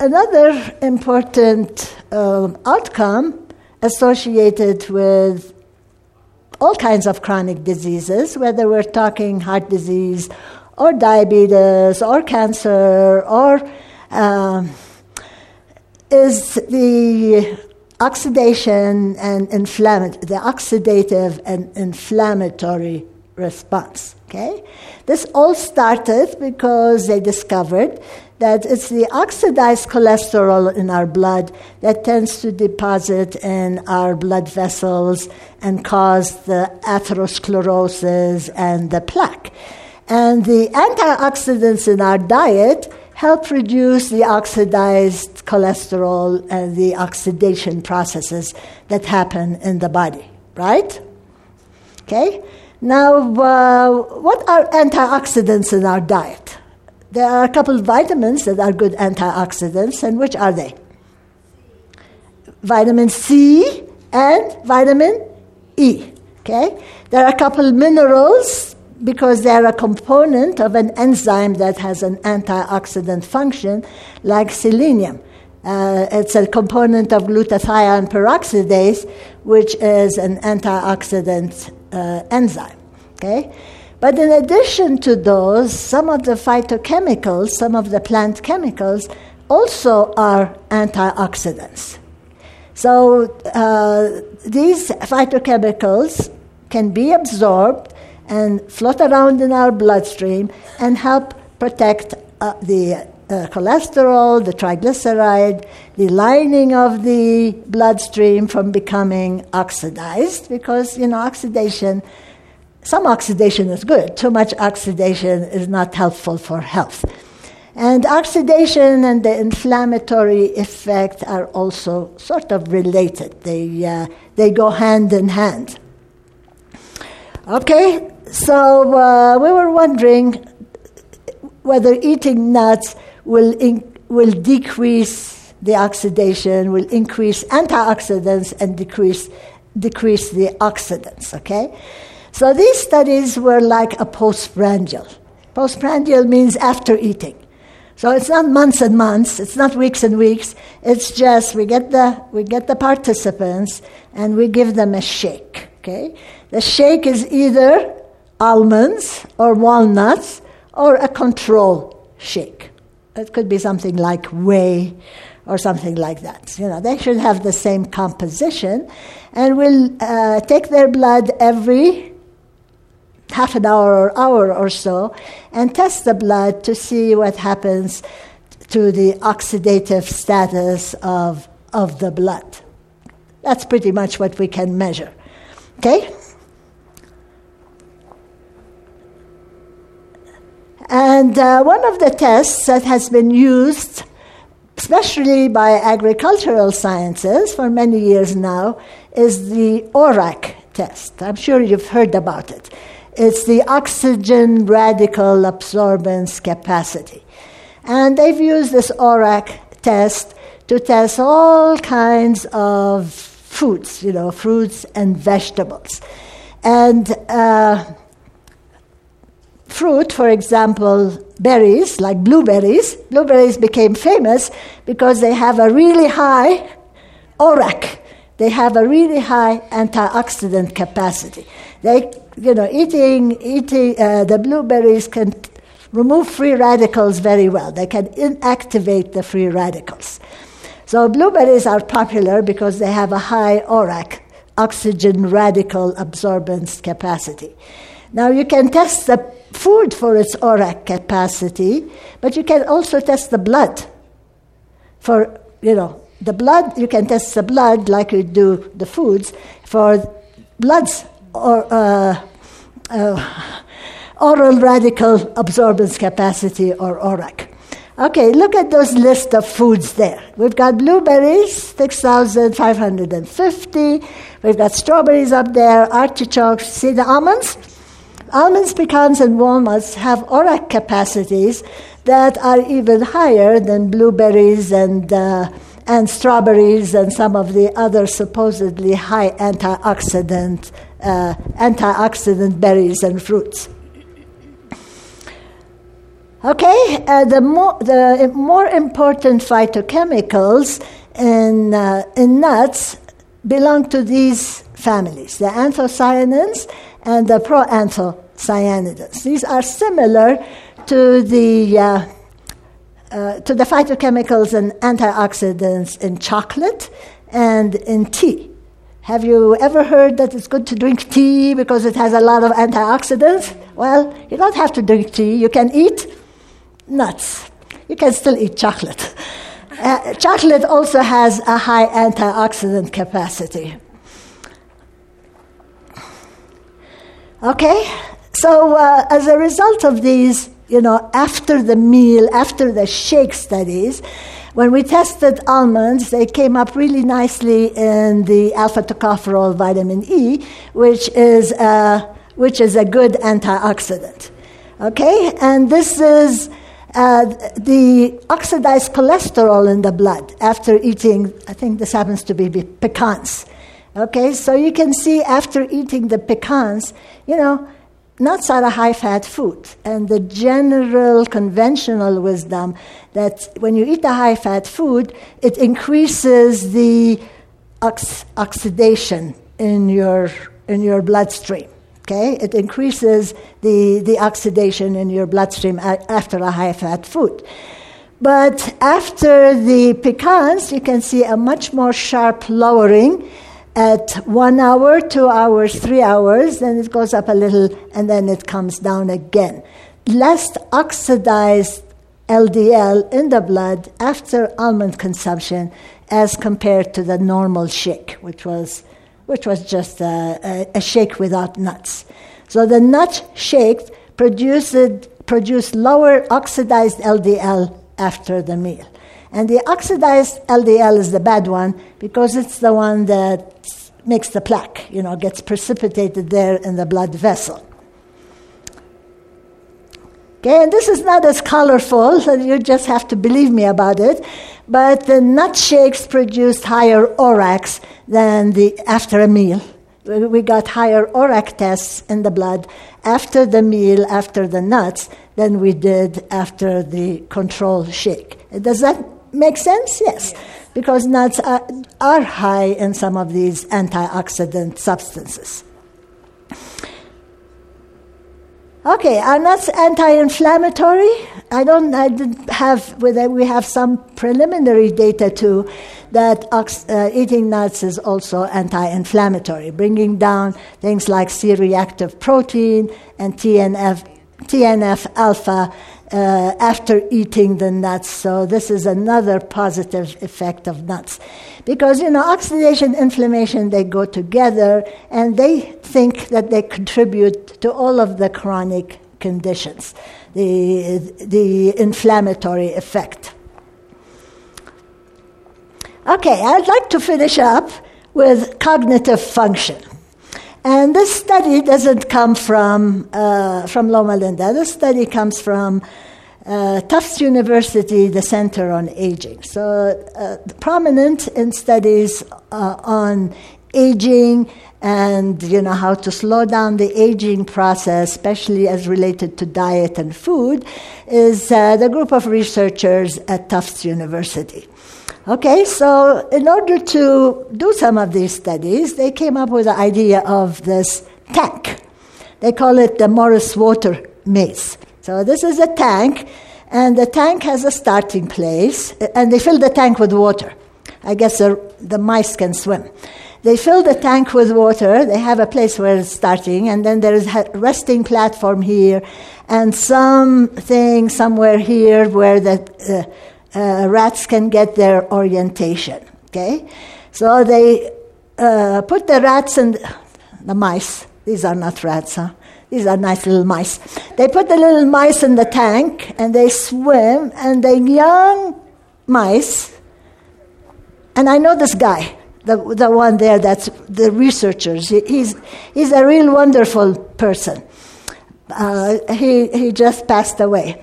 another important um, outcome associated with all kinds of chronic diseases, whether we're talking heart disease or diabetes or cancer or um, is the oxidation and inflammatory, the oxidative and inflammatory response. Okay? This all started because they discovered that it's the oxidized cholesterol in our blood that tends to deposit in our blood vessels and cause the atherosclerosis and the plaque. And the antioxidants in our diet help reduce the oxidized cholesterol and the oxidation processes that happen in the body, right? Okay? Now, uh, what are antioxidants in our diet? There are a couple of vitamins that are good antioxidants, and which are they? Vitamin C and vitamin E. Okay? There are a couple of minerals because they're a component of an enzyme that has an antioxidant function, like selenium. Uh, it's a component of glutathione peroxidase, which is an antioxidant uh, enzyme. Okay? But in addition to those, some of the phytochemicals, some of the plant chemicals, also are antioxidants. So uh, these phytochemicals can be absorbed and float around in our bloodstream and help protect uh, the uh, cholesterol, the triglyceride, the lining of the bloodstream from becoming oxidized because, you know, oxidation, some oxidation is good, too much oxidation is not helpful for health. And oxidation and the inflammatory effect are also sort of related, they, uh, they go hand in hand. Okay, so uh, we were wondering whether eating nuts will, in, will decrease the oxidation, will increase antioxidants, and decrease, decrease the oxidants, okay? So these studies were like a postprandial. Postprandial means after eating. So it's not months and months, it's not weeks and weeks. It's just we get the we get the participants and we give them a shake. Okay? The shake is either almonds or walnuts or a control shake. It could be something like whey or something like that. You know, they should have the same composition, and we'll uh, take their blood every half an hour or hour or so and test the blood to see what happens to the oxidative status of, of the blood. That's pretty much what we can measure. Okay? And uh, one of the tests that has been used, especially by agricultural sciences for many years now, is the ORAC test. I'm sure you've heard about it. It's the oxygen radical absorbance capacity. And they've used this ORAC test to test all kinds of foods, you know, fruits and vegetables. And uh, fruit, for example, berries, like blueberries, blueberries became famous because they have a really high ORAC. They have a really high antioxidant capacity. They, you know, eating, eating uh, the blueberries can remove free radicals very well. They can inactivate the free radicals. So blueberries are popular because they have a high ORAC, oxygen radical absorbance capacity. Now you can test the food for its ORAC capacity, but you can also test the blood for, you know, the blood, you can test the blood like you do the foods for bloods or uh, uh, oral radical absorbance capacity or ORAC. Okay, look at those list of foods there. We've got blueberries, 6,550. We've got strawberries up there, artichokes. See the almonds? Almonds, pecans, and walnuts have ORAC capacities that are even higher than blueberries and, uh, and strawberries and some of the other supposedly high antioxidant, uh, antioxidant berries and fruits. Okay, uh, the, more, the more important phytochemicals in, uh, in nuts belong to these families the anthocyanins and the proanthocyanidins. These are similar to the, uh, uh, to the phytochemicals and antioxidants in chocolate and in tea. Have you ever heard that it's good to drink tea because it has a lot of antioxidants? Well, you don't have to drink tea. You can eat nuts. You can still eat chocolate. Uh, chocolate also has a high antioxidant capacity. Okay? So, uh, as a result of these, you know, after the meal, after the shake studies, when we tested almonds, they came up really nicely in the alpha tocopherol vitamin E, which is, uh, which is a good antioxidant. Okay? And this is uh, the oxidized cholesterol in the blood after eating, I think this happens to be pecans. Okay, so you can see after eating the pecans, you know, nuts are a high fat food. And the general conventional wisdom that when you eat a high fat food, it increases the ox- oxidation in your, in your bloodstream. Okay, it increases the, the oxidation in your bloodstream after a high fat food. But after the pecans, you can see a much more sharp lowering at one hour, two hours, three hours, then it goes up a little and then it comes down again. Less oxidized LDL in the blood after almond consumption as compared to the normal shake, which was which was just a, a, a shake without nuts. So the nut shake produced, produced lower oxidized LDL after the meal. And the oxidized LDL is the bad one because it's the one that makes the plaque, you know, gets precipitated there in the blood vessel. Okay, and this is not as colorful, so you just have to believe me about it. But the nut shakes produced higher ORACs than the after a meal. We got higher ORAC tests in the blood after the meal, after the nuts, than we did after the control shake. Does that make sense? Yes, because nuts are, are high in some of these antioxidant substances. Okay, are nuts anti-inflammatory? I don't. I didn't have. Whether we have some preliminary data too that ox, uh, eating nuts is also anti-inflammatory, bringing down things like C-reactive protein and TNF, TNF alpha uh, after eating the nuts. So this is another positive effect of nuts, because you know oxidation, inflammation, they go together, and they think that they contribute to all of the chronic conditions, the the inflammatory effect. Okay, I'd like to finish up with cognitive function. And this study doesn't come from, uh, from Loma Linda. This study comes from uh, Tufts University, the Center on Aging. So, uh, prominent in studies uh, on aging and you know how to slow down the aging process, especially as related to diet and food, is uh, the group of researchers at Tufts University. Okay, so in order to do some of these studies, they came up with the idea of this tank. They call it the Morris Water Maze. So this is a tank, and the tank has a starting place, and they fill the tank with water. I guess the, the mice can swim. They fill the tank with water. They have a place where it's starting, and then there is a resting platform here, and something somewhere here where the uh, uh, rats can get their orientation. Okay, so they uh, put the rats and the mice. These are not rats, huh? These are nice little mice. They put the little mice in the tank and they swim, and the young mice. And I know this guy, the, the one there that's the researchers. He, he's, he's a real wonderful person. Uh, he, he just passed away.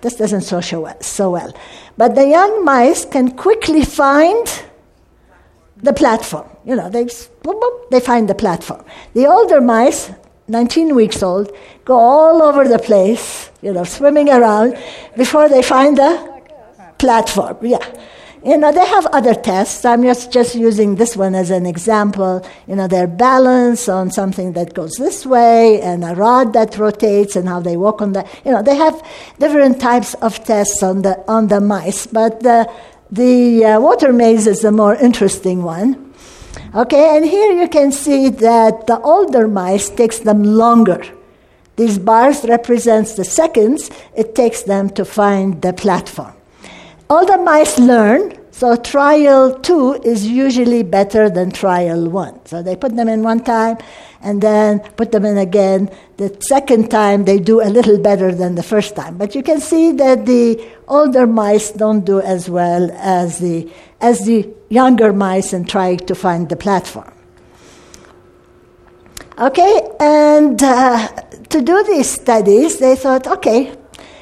This doesn't so, show so well. But the young mice can quickly find the platform. You know, they, boop, boop, they find the platform. The older mice, 19 weeks old, go all over the place, you know, swimming around before they find the platform. Yeah. You know, they have other tests. I'm just, just using this one as an example. You know, their balance on something that goes this way and a rod that rotates and how they walk on that. you know, they have different types of tests on the, on the mice. But the, the uh, water maze is the more interesting one. Okay, and here you can see that the older mice takes them longer. These bars represents the seconds it takes them to find the platform. All the mice learn, so trial two is usually better than trial one. So they put them in one time and then put them in again. The second time they do a little better than the first time. But you can see that the older mice don't do as well as the, as the younger mice in trying to find the platform. Okay, and uh, to do these studies, they thought, okay,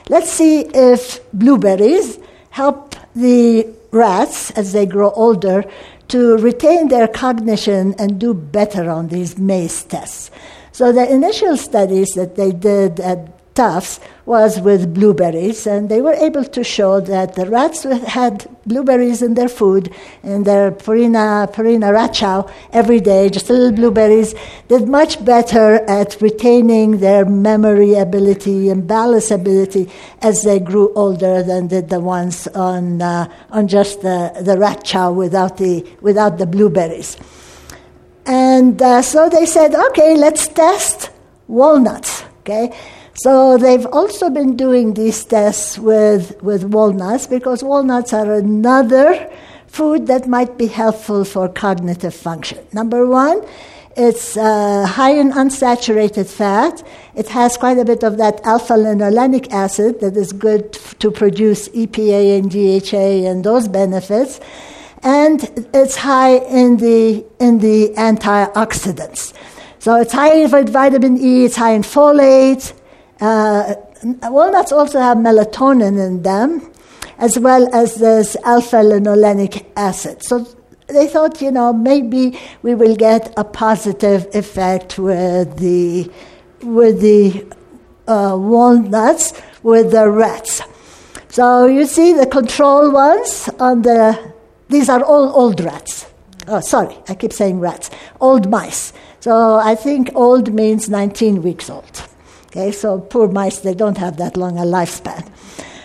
let's see if blueberries help the rats as they grow older to retain their cognition and do better on these maze tests. So the initial studies that they did at Tufts was with blueberries, and they were able to show that the rats had blueberries in their food, in their Purina, Purina rat chow every day, just little blueberries, did much better at retaining their memory ability and balance ability as they grew older than did the ones on, uh, on just the, the rat chow without the, without the blueberries. And uh, so they said, okay, let's test walnuts. Okay, so they've also been doing these tests with, with walnuts because walnuts are another food that might be helpful for cognitive function. Number one, it's uh, high in unsaturated fat. It has quite a bit of that alpha linolenic acid that is good to produce EPA and DHA and those benefits. And it's high in the, in the antioxidants. So it's high in vitamin E, it's high in folate, uh, walnuts also have melatonin in them, as well as this alpha linolenic acid. So they thought, you know, maybe we will get a positive effect with the with the uh, walnuts with the rats. So you see the control ones on the. These are all old rats. Oh, sorry, I keep saying rats. Old mice. So I think old means 19 weeks old. Okay, so poor mice, they don't have that long a lifespan.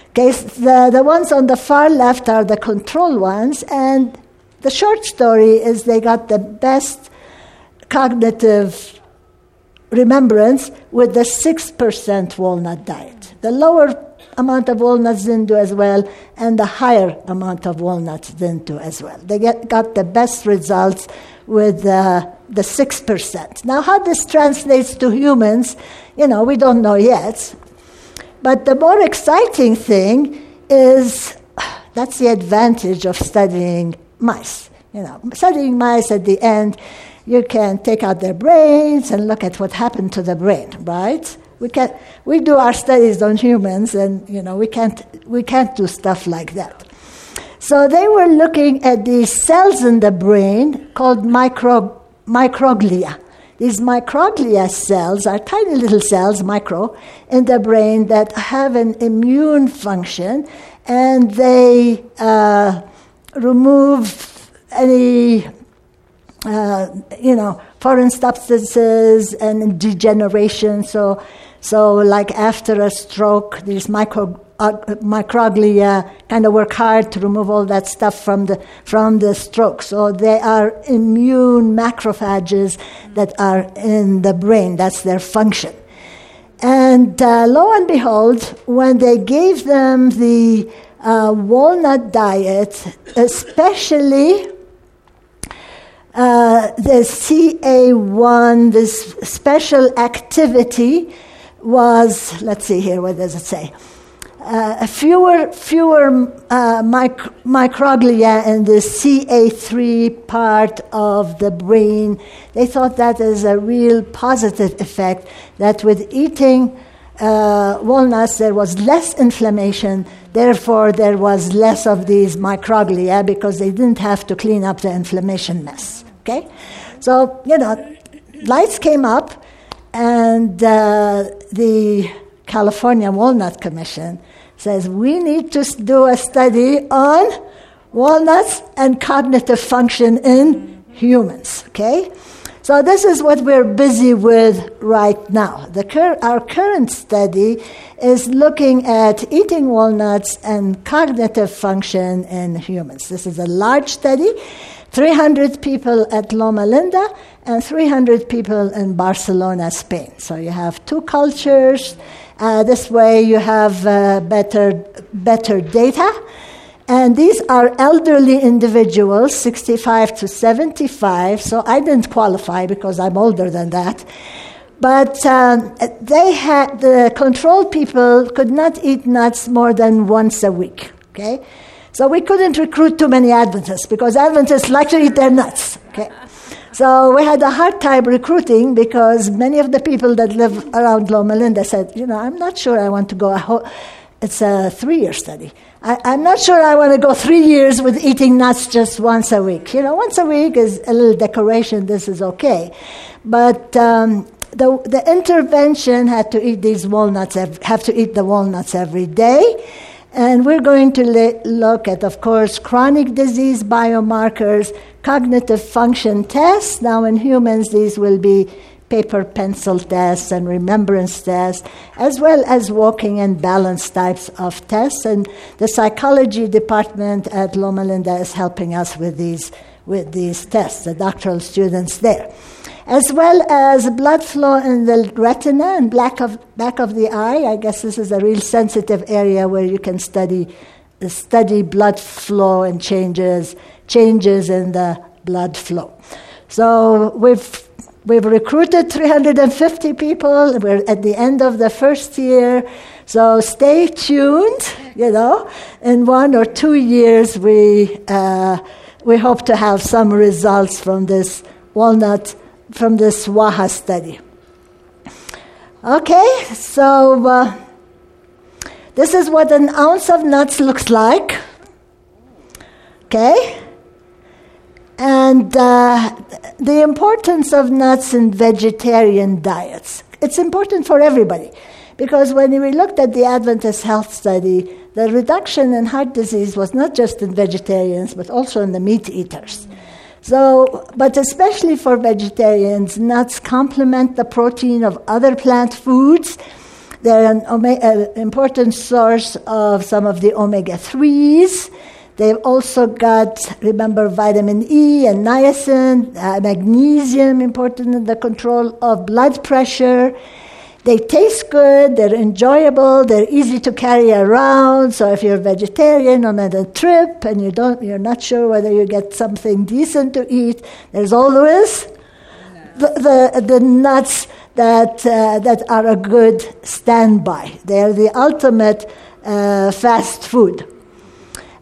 Okay, the, the ones on the far left are the control ones, and the short story is they got the best cognitive remembrance with the 6% walnut diet. The lower amount of walnuts didn't do as well, and the higher amount of walnuts didn't do as well. They get, got the best results with uh, the 6%. Now, how this translates to humans, you know, we don't know yet. But the more exciting thing is that's the advantage of studying mice. You know, studying mice at the end, you can take out their brains and look at what happened to the brain, right? We can we do our studies on humans, and you know we can't we can't do stuff like that. So they were looking at these cells in the brain called micro, microglia. These microglia cells are tiny little cells, micro, in the brain that have an immune function, and they uh, remove any uh, you know, foreign substances and degeneration. So, so like after a stroke, these micro, uh, microglia kind of work hard to remove all that stuff from the from the stroke. So they are immune macrophages that are in the brain. That's their function. And uh, lo and behold, when they gave them the uh, walnut diet, especially uh, the CA1, this special activity was, let's see here, what does it say? Uh, fewer fewer uh, mic- microglia in the CA3 part of the brain. They thought that is a real positive effect, that with eating uh, walnuts there was less inflammation, therefore there was less of these microglia because they didn't have to clean up the inflammation mess. Okay? So, you know, lights came up, and uh, the California Walnut Commission says we need to do a study on walnuts and cognitive function in humans. Okay? So, this is what we're busy with right now. Cur- our current study is looking at eating walnuts and cognitive function in humans. This is a large study 300 people at Loma Linda and 300 people in Barcelona, Spain. So you have two cultures. Uh, this way you have uh, better, better data. And these are elderly individuals, 65 to 75. So I didn't qualify because I'm older than that. But um, they had the control people could not eat nuts more than once a week. Okay, so we couldn't recruit too many Adventists because Adventists like to eat their nuts. Okay. So we had a hard time recruiting because many of the people that live around Loma Linda said, you know, I'm not sure I want to go. It's a three year study. I, am not sure I want to go three years with eating nuts just once a week. You know, once a week is a little decoration, this is okay. But um, the, the intervention had to eat these walnuts, have to eat the walnuts every day. And we're going to le- look at, of course, chronic disease biomarkers, cognitive function tests. Now, in humans, these will be paper pencil tests and remembrance tests, as well as walking and balance types of tests. And the psychology department at Loma Linda is helping us with these, with these tests, the doctoral students there as well as blood flow in the retina and back of, back of the eye. I guess this is a real sensitive area where you can study, study blood flow and changes, changes in the blood flow. So we've, we've recruited 350 people. We're at the end of the first year. So stay tuned, you know. In one or two years, we, uh, we hope to have some results from this walnut from this Waha study. Okay, so uh, This is what an ounce of nuts looks like. Okay? And uh, the importance of nuts in vegetarian diets. It's important for everybody because when we looked at the Adventist health study, the reduction in heart disease was not just in vegetarians but also in the meat eaters. So, but especially for vegetarians, nuts complement the protein of other plant foods. They're an ome- uh, important source of some of the omega 3s. They've also got, remember, vitamin E and niacin, uh, magnesium, important in the control of blood pressure. They taste good, they're enjoyable, they're easy to carry around. So if you're vegetarian on a trip and you don't, you're not sure whether you get something decent to eat, there's always the, the, the nuts that, uh, that are a good standby. They're the ultimate uh, fast food.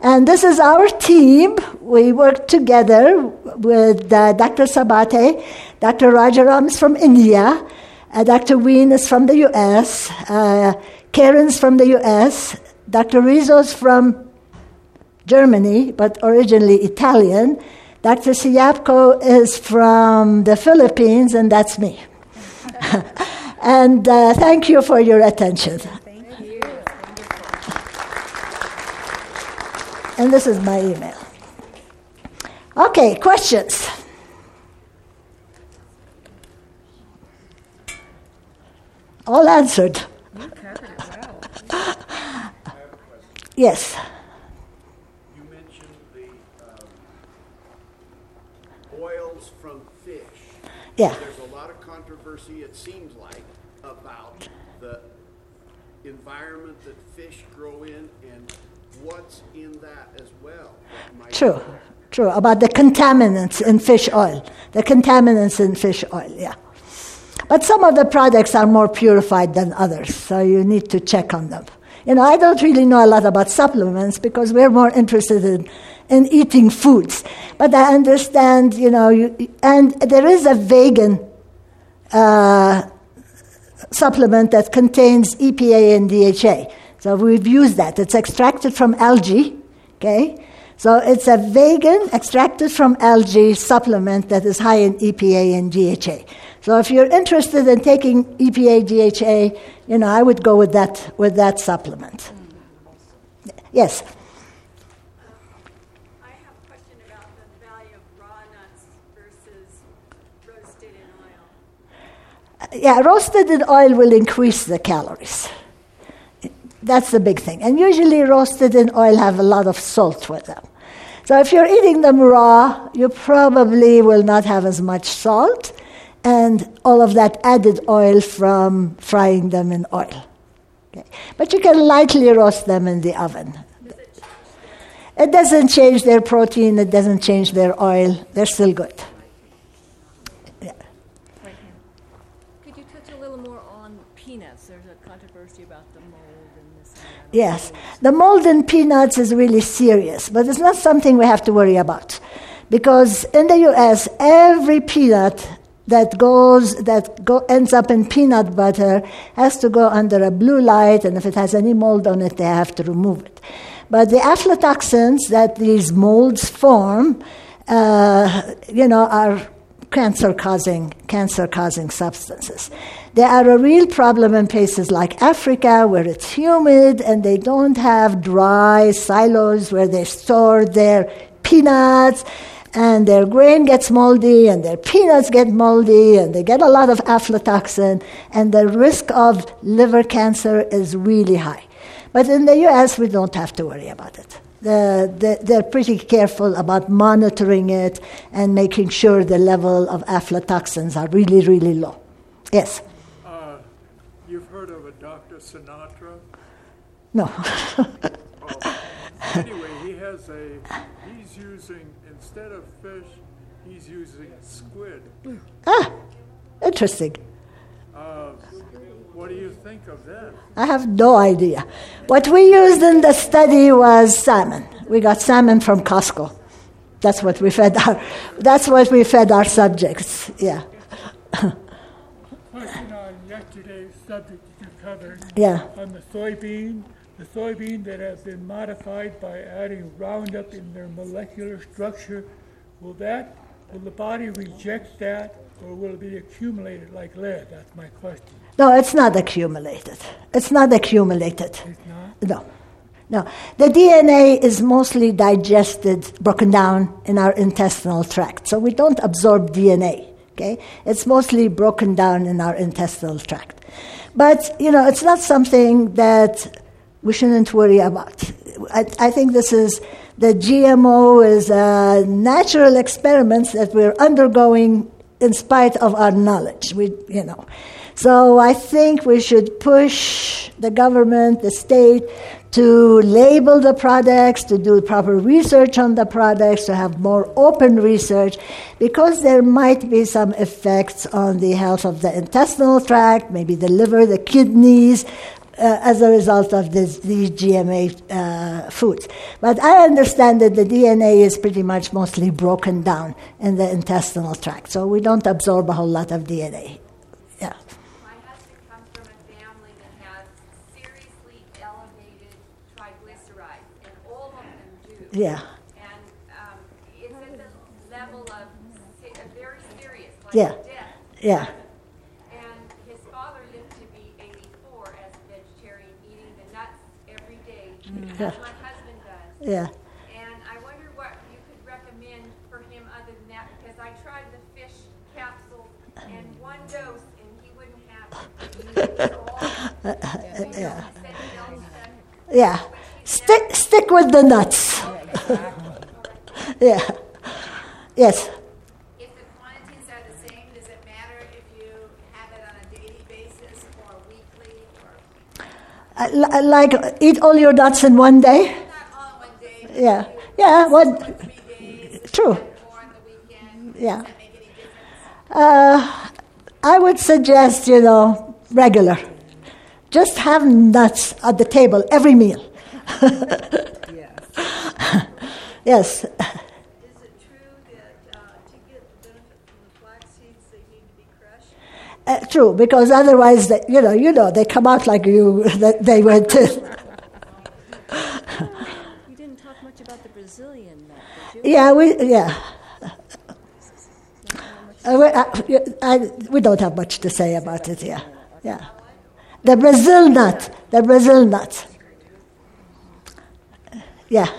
And this is our team. We work together with uh, Dr. Sabate, Dr. Rajaram is from India, uh, Dr. Wien is from the US, uh, Karen's from the US, Dr. Rizzo's from Germany, but originally Italian. Dr. Siapco is from the Philippines, and that's me. and uh, thank you for your attention. And this is my email. Okay, questions? All answered. Yes. You mentioned the um, oils from fish. Yeah. There's a lot of controversy, it seems like, about the environment that fish grow in and what's in that as well. that might- True. True. About the contaminants in fish oil. The contaminants in fish oil, yeah. But some of the products are more purified than others, so you need to check on them. You know, I don't really know a lot about supplements because we're more interested in, in eating foods. But I understand, you know, you, and there is a vegan uh, supplement that contains EPA and DHA. So we've used that. It's extracted from algae, okay? So it's a vegan extracted from algae supplement that is high in EPA and DHA. So if you're interested in taking EPA, DHA, you know, I would go with that, with that supplement. Yes? Um, I have a question about the value of raw nuts versus roasted in oil. Uh, yeah, roasted in oil will increase the calories. That's the big thing. And usually, roasted in oil have a lot of salt with them. So, if you're eating them raw, you probably will not have as much salt and all of that added oil from frying them in oil. Okay. But you can lightly roast them in the oven. It doesn't change their protein, it doesn't change their oil. They're still good. Yeah. Could you touch a little more on peanuts? There's a controversy about the mold and this and that. Yes, the mold in peanuts is really serious, but it's not something we have to worry about. Because in the US, every peanut that goes that go, ends up in peanut butter has to go under a blue light, and if it has any mold on it, they have to remove it. But the aflatoxins that these molds form, uh, you know, are cancer causing cancer causing substances. They are a real problem in places like Africa where it's humid and they don't have dry silos where they store their peanuts and their grain gets moldy and their peanuts get moldy and they get a lot of aflatoxin and the risk of liver cancer is really high. But in the US we don't have to worry about it. The, the, they're pretty careful about monitoring it and making sure the level of aflatoxins are really, really low. Yes? Uh, You've heard of a Dr. Sinatra? No. Oh, Anyway, he has a, he's using, instead of fish, he's using squid. ah, interesting. Uh, What do you think of that? I have no idea. What we used in the study was salmon. We got salmon from Costco. That's what we fed our. That's what we fed our subjects. Yeah, Question on yesterday's subject yeah. on the soybean, the soybean that has been modified by adding Roundup in their molecular structure, will that, will the body reject that or will it be accumulated like lead? That's my question. No, it's not accumulated. It's not accumulated. It's not? No. No. The DNA is mostly digested, broken down in our intestinal tract. So we don't absorb DNA. Okay? It's mostly broken down in our intestinal tract. But, you know, it's not something that we shouldn't worry about. I, I think this is the GMO is a natural experiments that we're undergoing in spite of our knowledge. We, you know. So I think we should push the government, the state, to label the products, to do proper research on the products, to have more open research, because there might be some effects on the health of the intestinal tract, maybe the liver, the kidneys, uh, as a result of this, these GMA uh, foods. But I understand that the DNA is pretty much mostly broken down in the intestinal tract, so we don't absorb a whole lot of DNA. Yeah. My husband comes from a family that has seriously elevated triglycerides, and all of them do. Yeah. And um, it's at the level of se- uh, very serious, like Yeah. death. Yeah. And his father lived to be 84 as a vegetarian, eating the nuts every day, as my husband does. Yeah. And I wonder what you could recommend for him other than that, because I tried the fish capsule and one dose, and he wouldn't have it. He was all- you know, he said he don't have- Yeah. Stick, stick with the nuts. Yeah. Yes. If the quantities are the same, does it matter if you have it on a daily basis or weekly or Uh, li- like, eat all your nuts in one day. not all in one day? Yeah. Yeah. Three days. True. On the weekend. Yeah. Does that make any difference? Uh, I would suggest, you know, regular. Just have nuts at the table every meal. yes. Is it true that uh, to get the benefit from the flax seeds, they need to be crushed? True, because otherwise, they, you know, you know, they come out like you. That they went. To. you didn't talk much about the Brazilian nut, did you? yeah, we yeah. Uh, we, uh, I, we don't have much to say about it. Yeah, yeah. The Brazil nut, the Brazil nut. Yeah.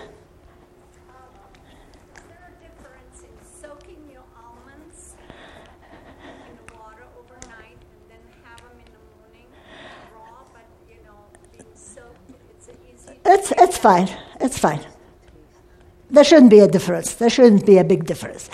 It's. It's, fine. It's fine. There shouldn't be a difference. There shouldn't be a big difference.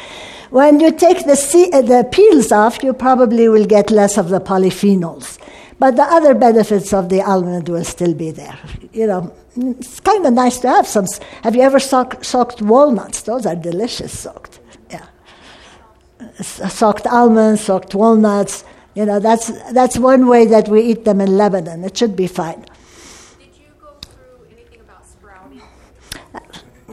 When you take the, the peels off, you probably will get less of the polyphenols. But the other benefits of the almond will still be there. You know, it's kind of nice to have some. Have you ever soak, soaked walnuts? Those are delicious soaked. Yeah. Soaked almonds, soaked walnuts. You know, that's, that's one way that we eat them in Lebanon. It should be fine. Did you go through anything about sprouting?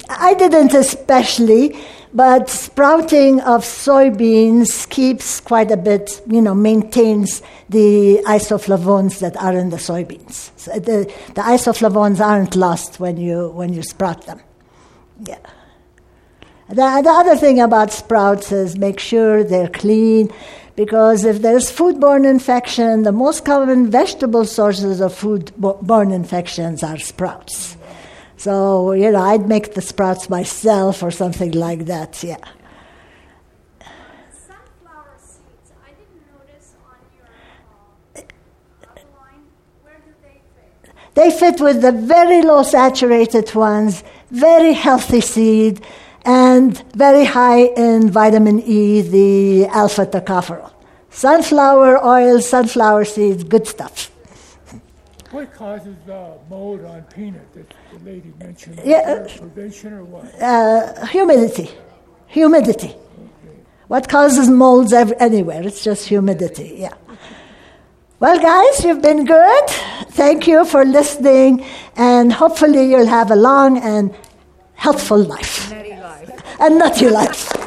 I didn't especially, but sprouting of soybeans keeps quite a bit, you know, maintains the isoflavones that are in the soybeans. So uh, the, the isoflavones aren't lost when you, when you sprout them. Yeah. The, the other thing about sprouts is make sure they're clean because if there's foodborne infection, the most common vegetable sources of foodborne infections are sprouts. So, you know, I'd make the sprouts myself or something like that, yeah. Sunflower seeds, I didn't notice on your uh, line, where do they fit? They fit with the very low saturated ones, very healthy seed, and very high in vitamin E, the alpha tocopherol. Sunflower oil, sunflower seeds, good stuff. What causes uh, mold on peanut that the lady mentioned? Is Yeah, uh, prevention or what? Uh, humidity. Humidity. What causes molds ev- anywhere? It's just humidity, yeah. Well, guys, you've been good. Thank you for listening, and hopefully, you'll have a long and healthful life. Nutty life. And nutty life.